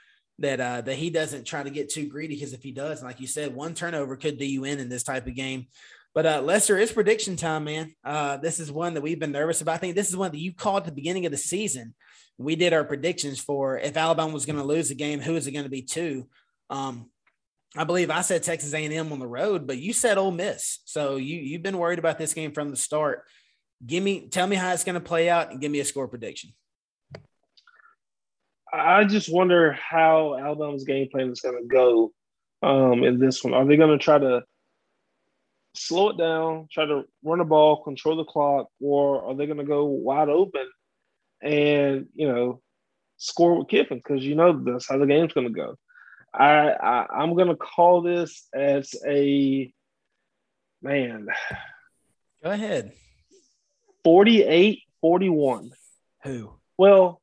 S1: that uh, that he doesn't try to get too greedy because if he does, like you said, one turnover could do you in in this type of game. But uh, Lester, it's prediction time, man. Uh, this is one that we've been nervous about. I think this is one that you called at the beginning of the season. We did our predictions for if Alabama was going to lose the game, who is it going to be to? Um, I believe I said Texas A&M on the road, but you said Ole Miss. So you you've been worried about this game from the start. Give me tell me how it's going to play out and give me a score prediction.
S2: I just wonder how Alabama's game plan is going to go um, in this one. Are they going to try to slow it down, try to run the ball, control the clock, or are they going to go wide open and you know score with Kiffin? Because you know that's how the game's going to go. I, I I'm gonna call this as a man.
S1: Go ahead.
S2: 48 41.
S1: Who?
S2: Well,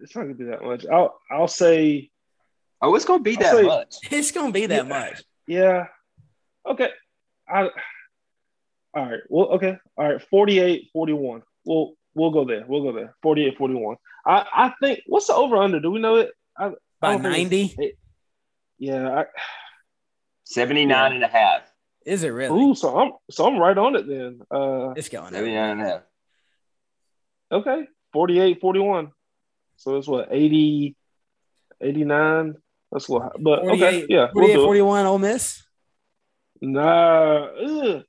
S2: it's not gonna be that much. I'll I'll say
S3: Oh, it's gonna be I'll that say, much. <laughs>
S1: It's gonna be that
S2: yeah,
S1: much.
S2: Yeah. Okay. I all right. Well, okay. All right. 48 41. We'll we'll go there. We'll go there. 48 41. I, I think what's the over under? Do we know it? I,
S1: by 90?
S2: Yeah. I,
S3: 79 yeah. and a half.
S1: Is it really?
S2: Ooh, so I'm so I'm right on it then. Uh
S1: it's going
S3: 79 and a half.
S2: Okay. 48, 41. So it's what 80, 89. That's a little high. But okay, yeah.
S1: 48, we'll 41 Ole Miss.
S2: Nah. Ugh.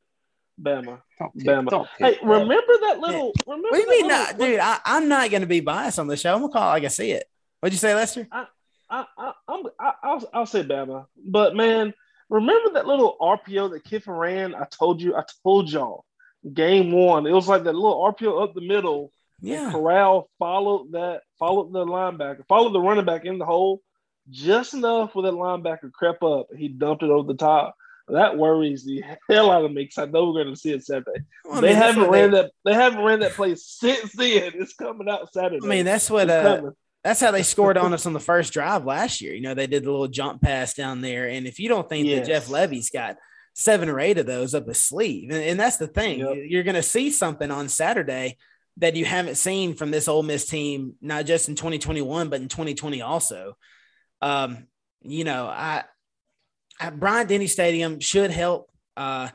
S2: Bama. Bama. hey, remember that little remember
S1: What do you mean not, dude? I, I'm not gonna be biased on the show. I'm gonna call it like I see it. What'd you say, Lester?
S2: I, I, I, I'm, I, I'll, I'll say Bama. But man, remember that little RPO that Kiffin ran? I told you, I told y'all, game one. It was like that little RPO up the middle.
S1: Yeah.
S2: Corral followed that, followed the linebacker, followed the running back in the hole just enough for that linebacker crept up. He dumped it over the top. That worries the hell out of me because I know we're going to see it Saturday. Well, they mean, haven't ran they, that. They haven't ran that play since then. It's coming out Saturday.
S1: I mean, that's what uh, that's how they scored on us on the first drive last year. You know, they did the little jump pass down there. And if you don't think yes. that Jeff Lebby's got seven or eight of those up his sleeve, and, and that's the thing, yep. you're going to see something on Saturday that you haven't seen from this Ole Miss team, not just in 2021, but in 2020 also. Um, you know, I, Bryant Denny Stadium should help. Uh,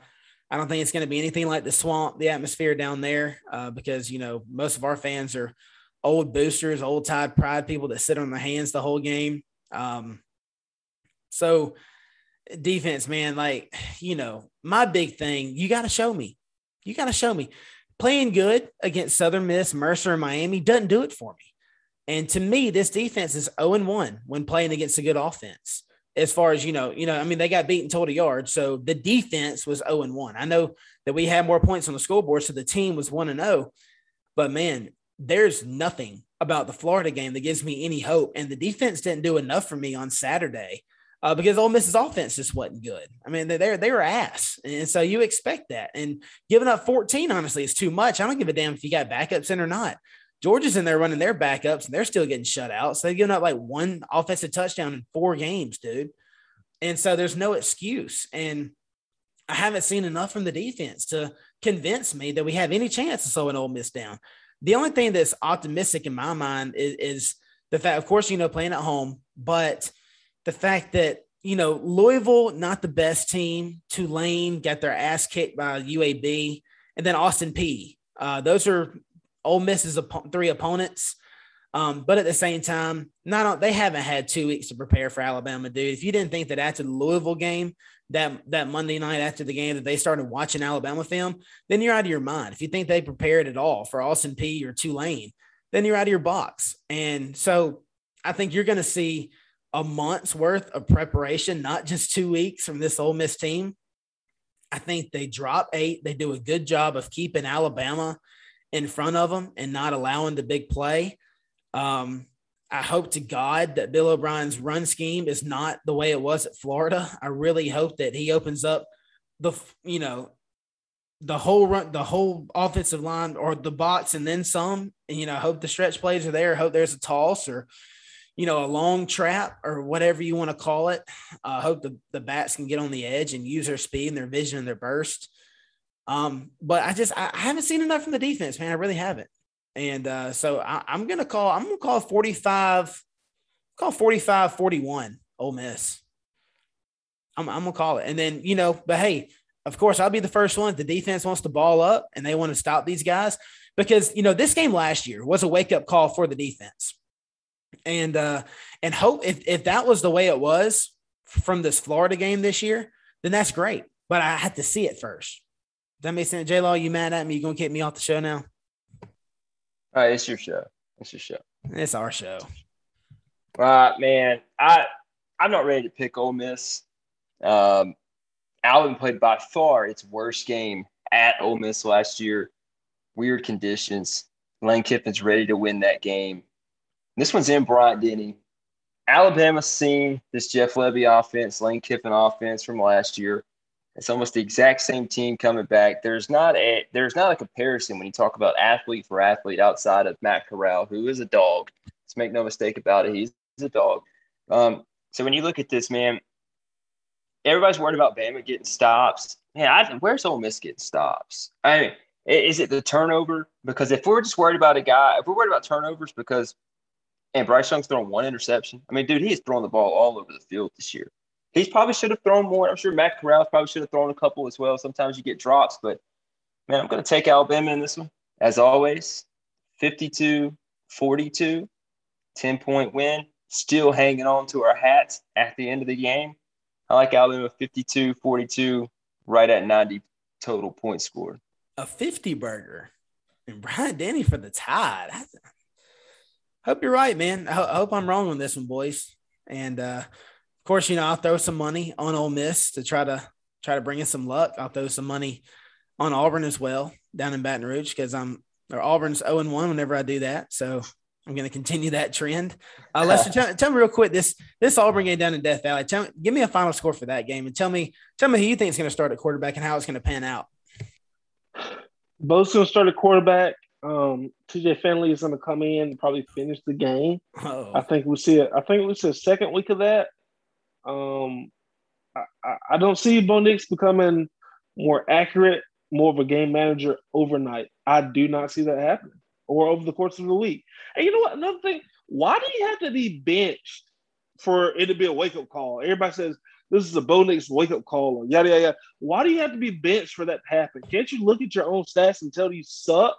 S1: I don't think it's going to be anything like the swamp, the atmosphere down there, uh, because you know most of our fans are old boosters, old Tide Pride people that sit on their hands the whole game. Um, so defense, man, like, you know, my big thing, you got to show me. You got to show me. Playing good against Southern Miss, Mercer, and Miami doesn't do it for me. And to me, this defense is 0 1 when playing against a good offense. As far as you know, you know, I mean, they got beaten total yards. So the defense was 0 1. I know that we had more points on the scoreboard, so the team was 1 0. But man, there's nothing about the Florida game that gives me any hope. And the defense didn't do enough for me on Saturday uh, because Ole Miss's offense just wasn't good. I mean, they they were ass, and so you expect that. And giving up 14, honestly, is too much. I don't give a damn if you got backups in or not. Georgia's in there running their backups, and they're still getting shut out. So they've given up like one offensive touchdown in four games, dude. And so there's no excuse. And I haven't seen enough from the defense to convince me that we have any chance of slowing Ole Miss down. The only thing that's optimistic in my mind is, is the fact, of course, you know, playing at home, but the fact that you know Louisville not the best team, Tulane got their ass kicked by UAB, and then Austin Peay. Uh, those are Ole Miss's op- three opponents. Um, but at the same time, not they haven't had two weeks to prepare for Alabama, dude. If you didn't think that after the Louisville game, that that Monday night after the game that they started watching Alabama film, then you're out of your mind. If you think they prepared at all for Austin Peay or Tulane, then you're out of your box. And so I think you're going to see a month's worth of preparation, not just two weeks from this Ole Miss team. I think they drop eight. They do a good job of keeping Alabama in front of them and not allowing the big play. Um, I hope to God that Bill O'Brien's run scheme is not the way it was at Florida. I really hope that he opens up the you know the whole run, the whole offensive line or the box and then some. And you know, I hope the stretch plays are there. Hope there's a toss or you know a long trap or whatever you want to call it. I hope the the bats can get on the edge and use their speed and their vision and their burst. Um, but I just I, I haven't seen enough from the defense, man. I really haven't. And uh, so I, am gonna call. I'm gonna call 45. Call 45 41 Ole Miss. I'm, I'm gonna call it. And then you know, but hey, of course, I'll be the first one. The defense wants to ball up and they want to stop these guys because you know this game last year was a wake up call for the defense. And uh, and hope if if that was the way it was from this Florida game this year, then that's great. But I had to see it first. Does that make sense? J Law, you mad at me? You gonna kick me off the show now?
S3: All right, it's your show. It's your show.
S1: It's our show.
S3: Right, man. I I'm not ready to pick Ole Miss. Um, Alvin played by far its worst game at Ole Miss last year. Weird conditions. Lane Kiffin's ready to win that game. This one's in Bryant Denny. Alabama's seen this Jeff Lebby offense, Lane Kiffin offense from last year. It's almost the exact same team coming back. There's not a there's not a comparison when you talk about athlete for athlete outside of Matt Corral, who is a dog. Let's make no mistake about it. He's, a dog. Um, so when you look at this, man, everybody's worried about Bama getting stops. Man, I, where's Ole Miss getting stops? I mean, is it the turnover? Because if we're just worried about a guy, if we're worried about turnovers, because and Bryce Young's thrown one interception. I mean, dude, he has thrown the ball all over the field this year. He probably should have thrown more. I'm sure Matt Corral probably should have thrown a couple as well. Sometimes you get drops, but man, I'm going to take Alabama in this one. As always, 52 42, 10 point win. Still hanging on to our hats at the end of the game. I like Alabama 52 42, right at 90 total points scored.
S1: A 50 burger. And Bryant Denny for the tie. I hope you're right, man. I, hope I'm wrong on this one, boys. And uh, of course, you know, I'll throw some money on Ole Miss to try to try to bring in some luck. I'll throw some money on Auburn as well down in Baton Rouge because I'm or Auburn's 0 and 1 whenever I do that. So I'm going to continue that trend. Uh, Lester, <laughs> tell, tell, me real quick this this Auburn game down in Death Valley. Tell me, give me a final score for that game and tell me tell me who you think is going to start at quarterback and how it's going to pan out.
S2: Both going to start at quarterback. Um, TJ Finley is going to come in and probably finish the game. Oh. I think we'll see it. I think we'll see a second week of that. Um, I, I don't see Bo Nix becoming more accurate, more of a game manager overnight. I do not see that happening or over the course of the week. And you know what? Another thing, why do you have to be benched for it to be a wake up call? Everybody says this is a Bo Nix wake up call or yada, yada, yada. Why do you have to be benched for that to happen? Can't you look at your own stats and tell you suck?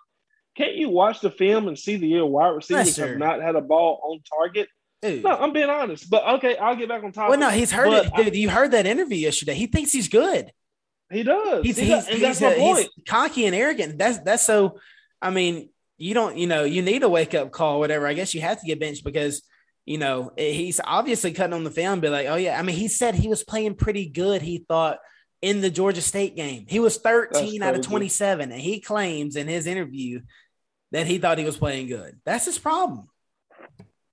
S2: Can't you watch the film and see the year wide receivers have not had a ball on target Dude. No, I'm being honest. But okay, I'll get back on top.
S1: Well, no, he's heard it, dude. I, you heard that interview yesterday. He thinks he's good.
S2: He does.
S1: He's, he he's, does. he's, that's my point. he's cocky and arrogant. That's that's so. I mean, you don't. You know, you need a wake up call, whatever. I guess you have to get benched because you know he's obviously cutting on the film. Be like, oh yeah. I mean, he said he was playing pretty good. He thought in the Georgia State game, he was 13 out of 27, and he claims in his interview that he thought he was playing good. That's his problem.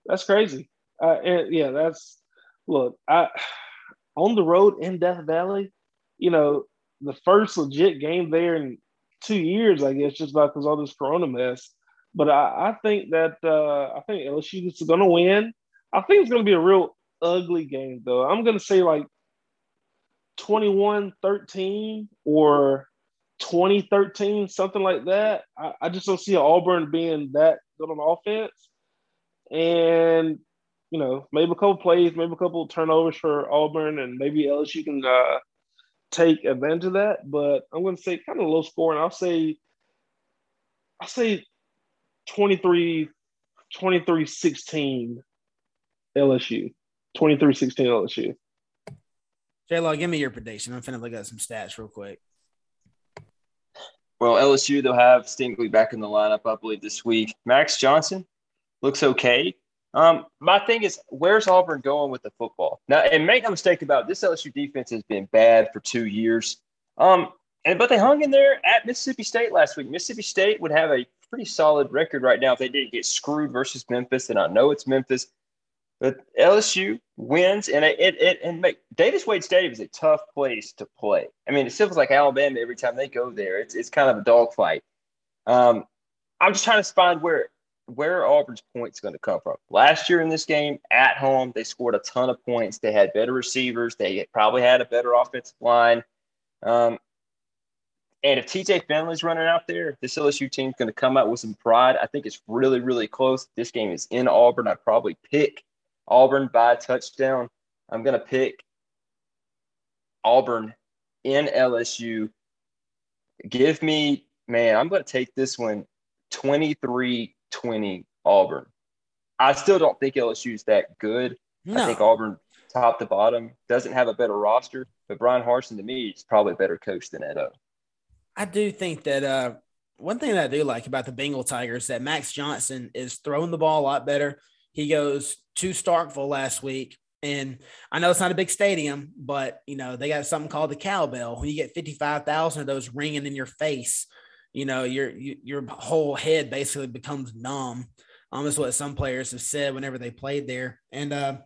S2: That's crazy. Uh, yeah, that's look. I on the road in Death Valley. You know, the first legit game there in two years, I guess, just about because all this Corona mess. But I, I think that uh, I think LSU is going to win. I think it's going to be a real ugly game, though. I'm going to say like 21 13 or 2013, something like that. I, I, just don't see Auburn being that good on offense. And you know, maybe a couple plays, maybe a couple turnovers for Auburn, and maybe LSU can uh, take advantage of that. But I'm going to say kind of low scoring. I'll say, I'll say 23 23 16 LSU. 23 16 LSU.
S1: J Law, give me your prediction. I'm finna look at some stats real quick.
S3: Well, LSU, they'll have Stingley back in the lineup, I believe, this week. Max Johnson looks okay. Um, my thing is, where's Auburn going with the football? Now, and make no mistake about it, this LSU defense has been bad for two years. Um, and but they hung in there at Mississippi State last week. Mississippi State would have a pretty solid record right now if they didn't get screwed versus Memphis. And I know it's Memphis, but LSU wins, and it, it, and make Davis Wade Stadium is a tough place to play. I mean, it feels like Alabama every time they go there. It's it's kind of a dogfight. Um, I'm just trying to find where where Auburn's points going to come from. Last year in this game at home, they scored a ton of points. They had better receivers. They probably had a better offensive line. Um, and if TJ Finley's running out there, this LSU team's going to come out with some pride. I think it's really, really close. This game is in Auburn. I'd probably pick Auburn by a touchdown. I'm going to pick Auburn in LSU. Give me, man, I'm going to take this one 23 20 Auburn. I still don't think LSU is that good. No. I think Auburn, top to bottom, doesn't have a better roster, but Brian Harsin to me is probably a better coach than Edo.
S1: I do think that uh, one thing that I do like about the Bengal Tigers that Max Johnson is throwing the ball a lot better. He goes to Starkville last week. And I know it's not a big stadium, but you know, they got something called the cowbell. When you get 55,000 of those ringing in your face, you know, your your whole head basically becomes numb. Almost what some players have said whenever they played there. And uh,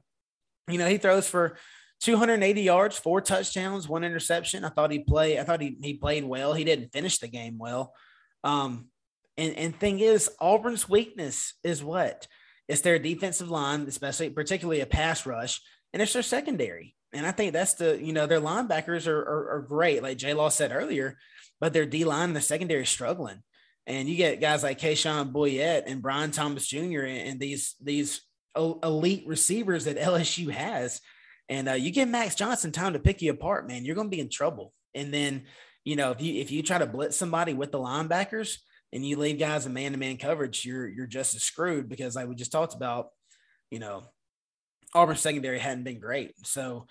S1: you know, he throws for 280 yards, four touchdowns, one interception. I thought he played. I thought he he played well. He didn't finish the game well. Um, and and thing is, Auburn's weakness is what it's their defensive line, especially particularly a pass rush, and it's their secondary. And I think that's the you know their linebackers are are, are great, like J Law said earlier, but their D line, the secondary is struggling. And you get guys like Kayshon Boutte and Brian Thomas Jr. and these these elite receivers that LSU has and uh, you give Max Johnson time to pick you apart, man, you're going to be in trouble. And then, you know, if you if you try to blitz somebody with the linebackers and you leave guys in man to man coverage, you're you're just as screwed because like we just talked about, you know, Auburn secondary hadn't been great. So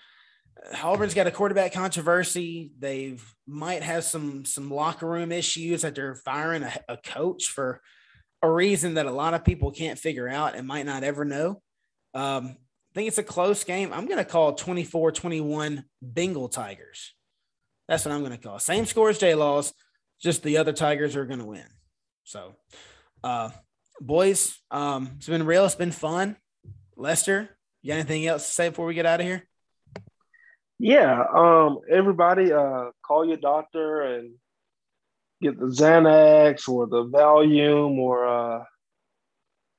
S1: uh, Auburn's got a quarterback controversy. They've might have some some locker room issues that they're firing a, a coach for a reason that a lot of people can't figure out and might not ever know. Um, I think it's a close game. I'm going to call 24 21 Bengal Tigers. That's what I'm going to call. Same score as J Laws, just the other Tigers are going to win. So, uh, boys, um, it's been real. It's been fun. Lester, you got anything else to say before we get out of here?
S2: Yeah. Um, everybody, uh, call your doctor and get the Xanax or the Valium or, uh,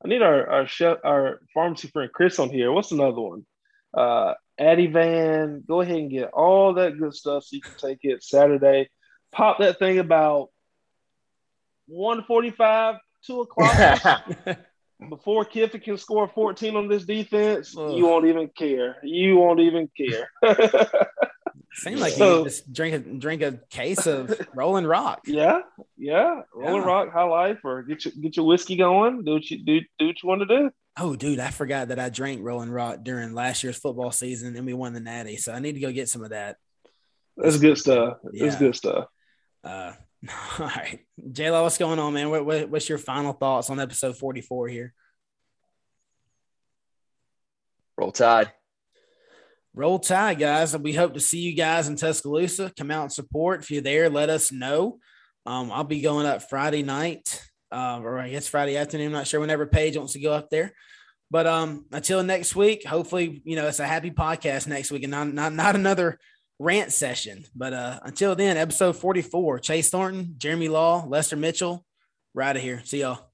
S2: I need our our chef, our pharmacy friend Chris on here. What's another one? Uh, Ativan. Go ahead and get all that good stuff so you can take it Saturday. Pop that thing about 145, 2 o'clock. <laughs> Before Kiffin can score 14 on this defense, Ugh. you won't even care. You won't even care. <laughs>
S1: Seems like so, you just drink a drink a case of Rolling Rock.
S2: Yeah, yeah, Rolling yeah. Rock, High Life, or get your get your whiskey going. Do what you do. Do what you want to do.
S1: Oh, dude, I forgot that I drank Rolling Rock during last year's football season, and we won the Natty. So I need to go get some of that.
S2: That's good stuff. Yeah. That's good stuff.
S1: Uh, <laughs> all right, J-Lo, what's going on, man? What, what, what's your final thoughts on episode forty-four here?
S3: Roll Tide.
S1: Roll Tide, guys. We hope to see you guys in Tuscaloosa. Come out and support. If you're there, let us know. Um, I'll be going up Friday night, uh, or I guess Friday afternoon. I'm not sure whenever Paige wants to go up there. But um, until next week, hopefully, you know, it's a happy podcast next week and not not, not another rant session. But uh, until then, episode 44, Chase Thornton, Jeremy Law, Lester Mitchell, right of here. See y'all.